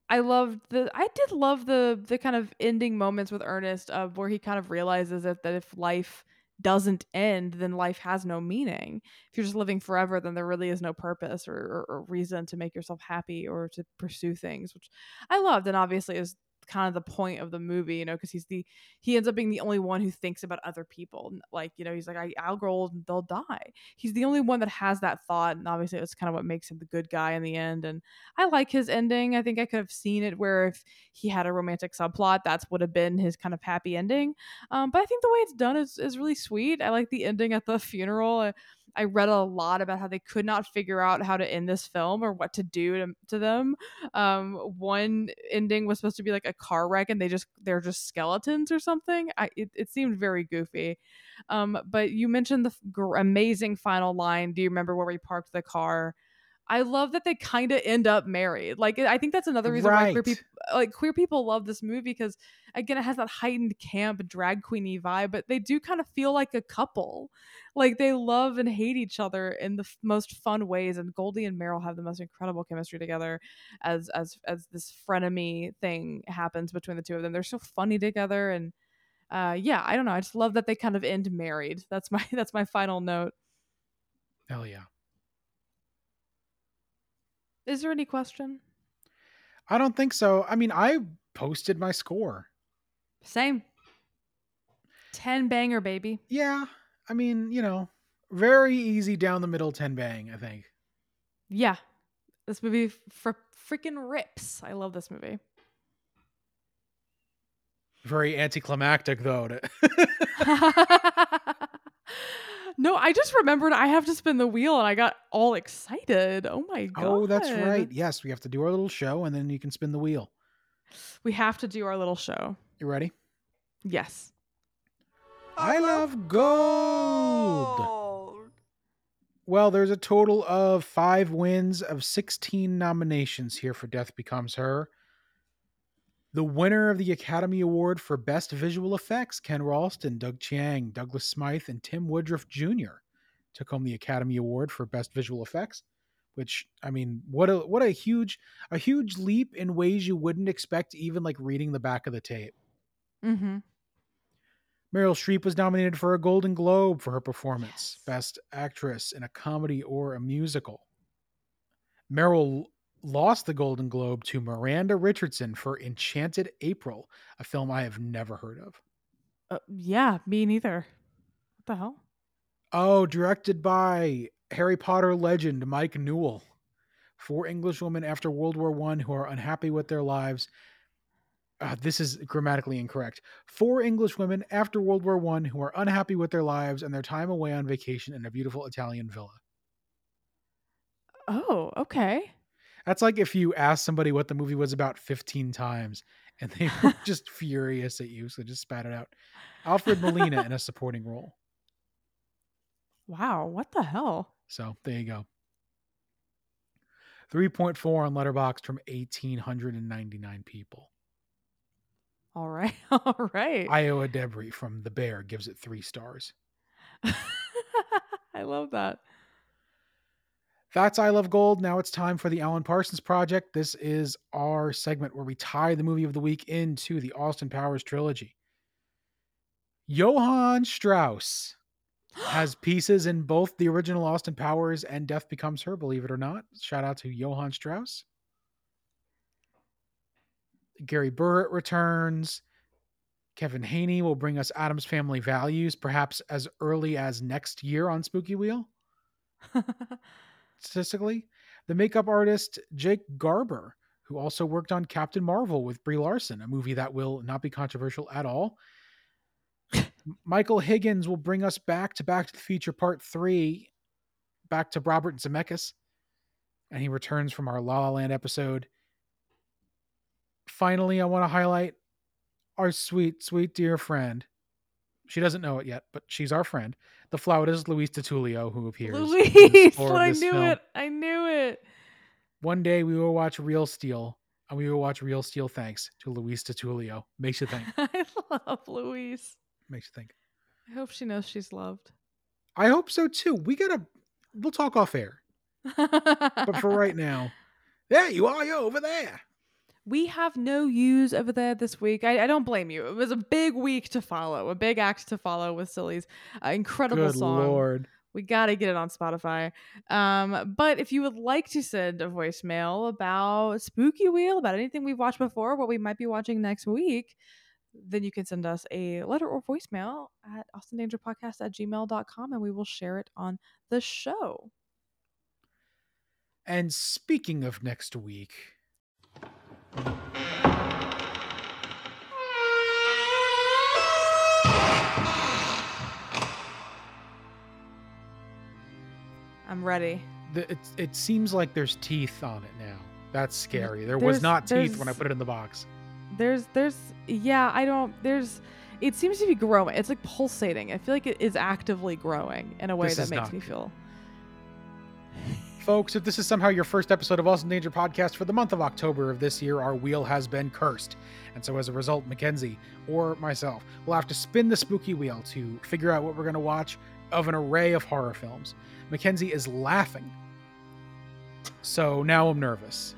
i loved the i did love the the kind of ending moments with ernest of where he kind of realizes that, that if life doesn't end then life has no meaning. If you're just living forever then there really is no purpose or, or, or reason to make yourself happy or to pursue things which i loved and obviously is kind of the point of the movie, you know, because he's the he ends up being the only one who thinks about other people. Like, you know, he's like, I, I'll grow old and they'll die. He's the only one that has that thought, and obviously it's kind of what makes him the good guy in the end. And I like his ending. I think I could have seen it where if he had a romantic subplot, that's would have been his kind of happy ending. Um, but I think the way it's done is is really sweet. I like the ending at the funeral. I, I read a lot about how they could not figure out how to end this film or what to do to, to them. Um, one ending was supposed to be like a car wreck, and they just they're just skeletons or something. I it, it seemed very goofy. Um, but you mentioned the gr- amazing final line. Do you remember where we parked the car? I love that they kind of end up married. Like I think that's another reason why queer people like queer people love this movie because again it has that heightened camp drag queeny vibe, but they do kind of feel like a couple. Like they love and hate each other in the f- most fun ways and Goldie and Meryl have the most incredible chemistry together as as as this frenemy thing happens between the two of them. They're so funny together and uh yeah, I don't know. I just love that they kind of end married. That's my that's my final note. Hell yeah. Is there any question? I don't think so. I mean, I posted my score. Same. 10 banger, baby. Yeah. I mean, you know, very easy down the middle 10 bang, I think. Yeah. This movie for freaking rips. I love this movie. Very anticlimactic, though. To... no, I just remembered I have to spin the wheel and I got all excited. Oh my god. oh, that's right. Yes, we have to do our little show and then you can spin the wheel. We have to do our little show. You ready? Yes. I love gold. Well, there's a total of five wins of 16 nominations here for Death Becomes Her. The winner of the Academy Award for Best Visual Effects, Ken Ralston, Doug Chiang, Douglas Smythe, and Tim Woodruff Jr. took home the Academy Award for Best Visual Effects. Which I mean, what a what a huge a huge leap in ways you wouldn't expect, even like reading the back of the tape. Mm-hmm. Meryl Streep was nominated for a Golden Globe for her performance, Best Actress in a Comedy or a Musical. Meryl lost the Golden Globe to Miranda Richardson for Enchanted April, a film I have never heard of. Uh, yeah, me neither. What the hell? Oh, directed by Harry Potter legend Mike Newell. Four English women after World War One who are unhappy with their lives. Uh, this is grammatically incorrect. Four English women after World War One who are unhappy with their lives and their time away on vacation in a beautiful Italian villa. Oh, okay. That's like if you asked somebody what the movie was about 15 times and they were just furious at you, so just spat it out. Alfred Molina in a supporting role. Wow, what the hell? So there you go. 3.4 on Letterboxd from 1,899 people. All right. All right. Ayo Edebiri from The Bear gives it three stars. I love that. That's I Love Gold. Now it's time for the Allen Parsons Project. This is our segment where we tie the movie of the week into the Austin Powers trilogy. Johann Strauss has pieces in both the original Austin Powers and Death Becomes Her, believe it or not. Shout out to Johann Strauss. Gary Burritt returns. Kevin Haney will bring us Addams Family Values, perhaps as early as next year on Spooky Wheel. Statistically, the makeup artist Jake Garber, who also worked on Captain Marvel with Brie Larson, a movie that will not be controversial at all. Michael Higgins will bring us back to Back to the Future Part 3, back to Robert Zemeckis, and he returns from our La La Land episode. Finally, I want to highlight our sweet, sweet dear friend. She doesn't know it yet, but she's our friend. The flautist Louise Di Tullio, who appears. Louise, I knew film. it. I knew it. One day we will watch Real Steel, and we will watch Real Steel thanks to Louise Di Tullio. Makes you think. I love Louise. Makes you think. I hope she knows she's loved. I hope so too. We gotta. We'll talk off air, but for right now, there you are. You're over there. We have no use over there this week. I, I don't blame you. It was a big week to follow, a big act to follow with Silly's uh, incredible Good song. lord. We got to get it on Spotify. Um, but if you would like to send a voicemail about Spooky Wheel, about anything we've watched before, what we might be watching next week, then you can send us a letter or voicemail at austindangerpodcast at gmail.com and we will share it on the show. And speaking of next week, I'm ready. the, it it seems like there's teeth on it now. That's scary. There was not teeth when I put it in the box. There's, there's, yeah, I don't, there's, it seems to be growing. It's like pulsating. I feel like it is actively growing in a way This that makes me feel. Folks, if this is somehow your first episode of Austin Danger Podcast for the month of October of this year, our wheel has been cursed. And so as a result, McKenzie or myself will have to spin the spooky wheel to figure out what we're going to watch of an array of horror films. McKenzie is laughing. So now I'm nervous.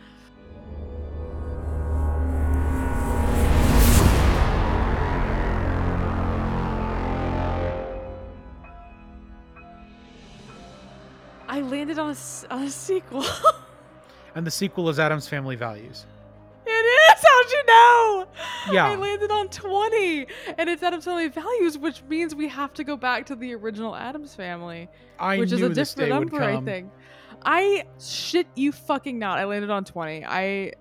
Landed on a, on a sequel. And the sequel is Addams Family Values. It is. How'd you know? Yeah. I landed on 20, and it's Addams Family Values, which means we have to go back to the original Addams Family, I which is a different number, I think. I shit you fucking not. I landed on 20. I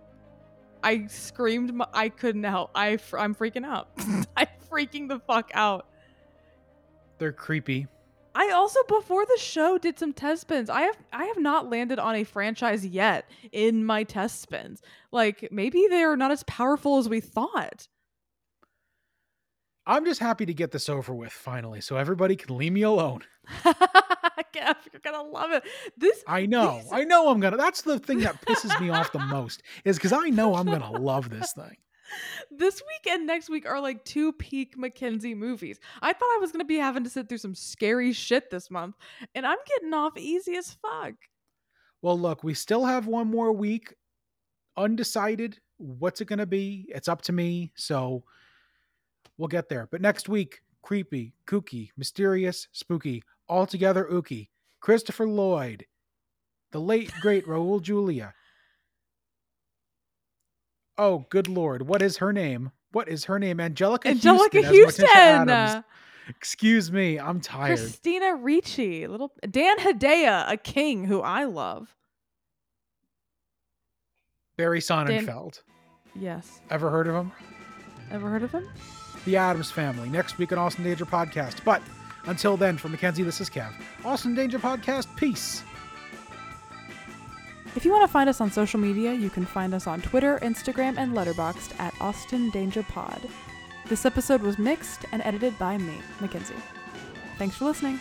I screamed. My, I couldn't help. I I'm freaking out. I'm freaking the fuck out. They're creepy. I also before the show did some test spins. I have I have not landed on a franchise yet in my test spins. Like maybe they are not as powerful as we thought. I'm just happy to get this over with finally, so everybody can leave me alone. You're gonna love it. This I know. These- I know I'm gonna. That's the thing that pisses me off the most is because I know I'm gonna love this thing. This week and next week are like two peak McKenzie movies. I thought I was gonna be having to sit through some scary shit this month, and I'm getting off easy as fuck. Well, look, we still have one more week undecided. What's it gonna be? It's up to me. So we'll get there. But next week, creepy, kooky, mysterious, spooky, altogether ooky. Christopher Lloyd, the late great Raul Julia. Oh, good lord! What is her name? What is her name? Anjelica, Anjelica Houston. Houston. Excuse me, I'm tired. Christina Ricci, little Dan Hedaya, a king who I love. Barry Sonnenfeld. Yes, Ever heard of him? ever heard of him? The Addams Family. Next week on Austin Danger Podcast. But until then, for McKenzie, this is Kev. Austin Danger Podcast. Peace. If you want to find us on social media, you can find us on Twitter, Instagram, and Letterboxd at Austin Danger Pod. This episode was mixed and edited by me, McKenzie. Thanks for listening.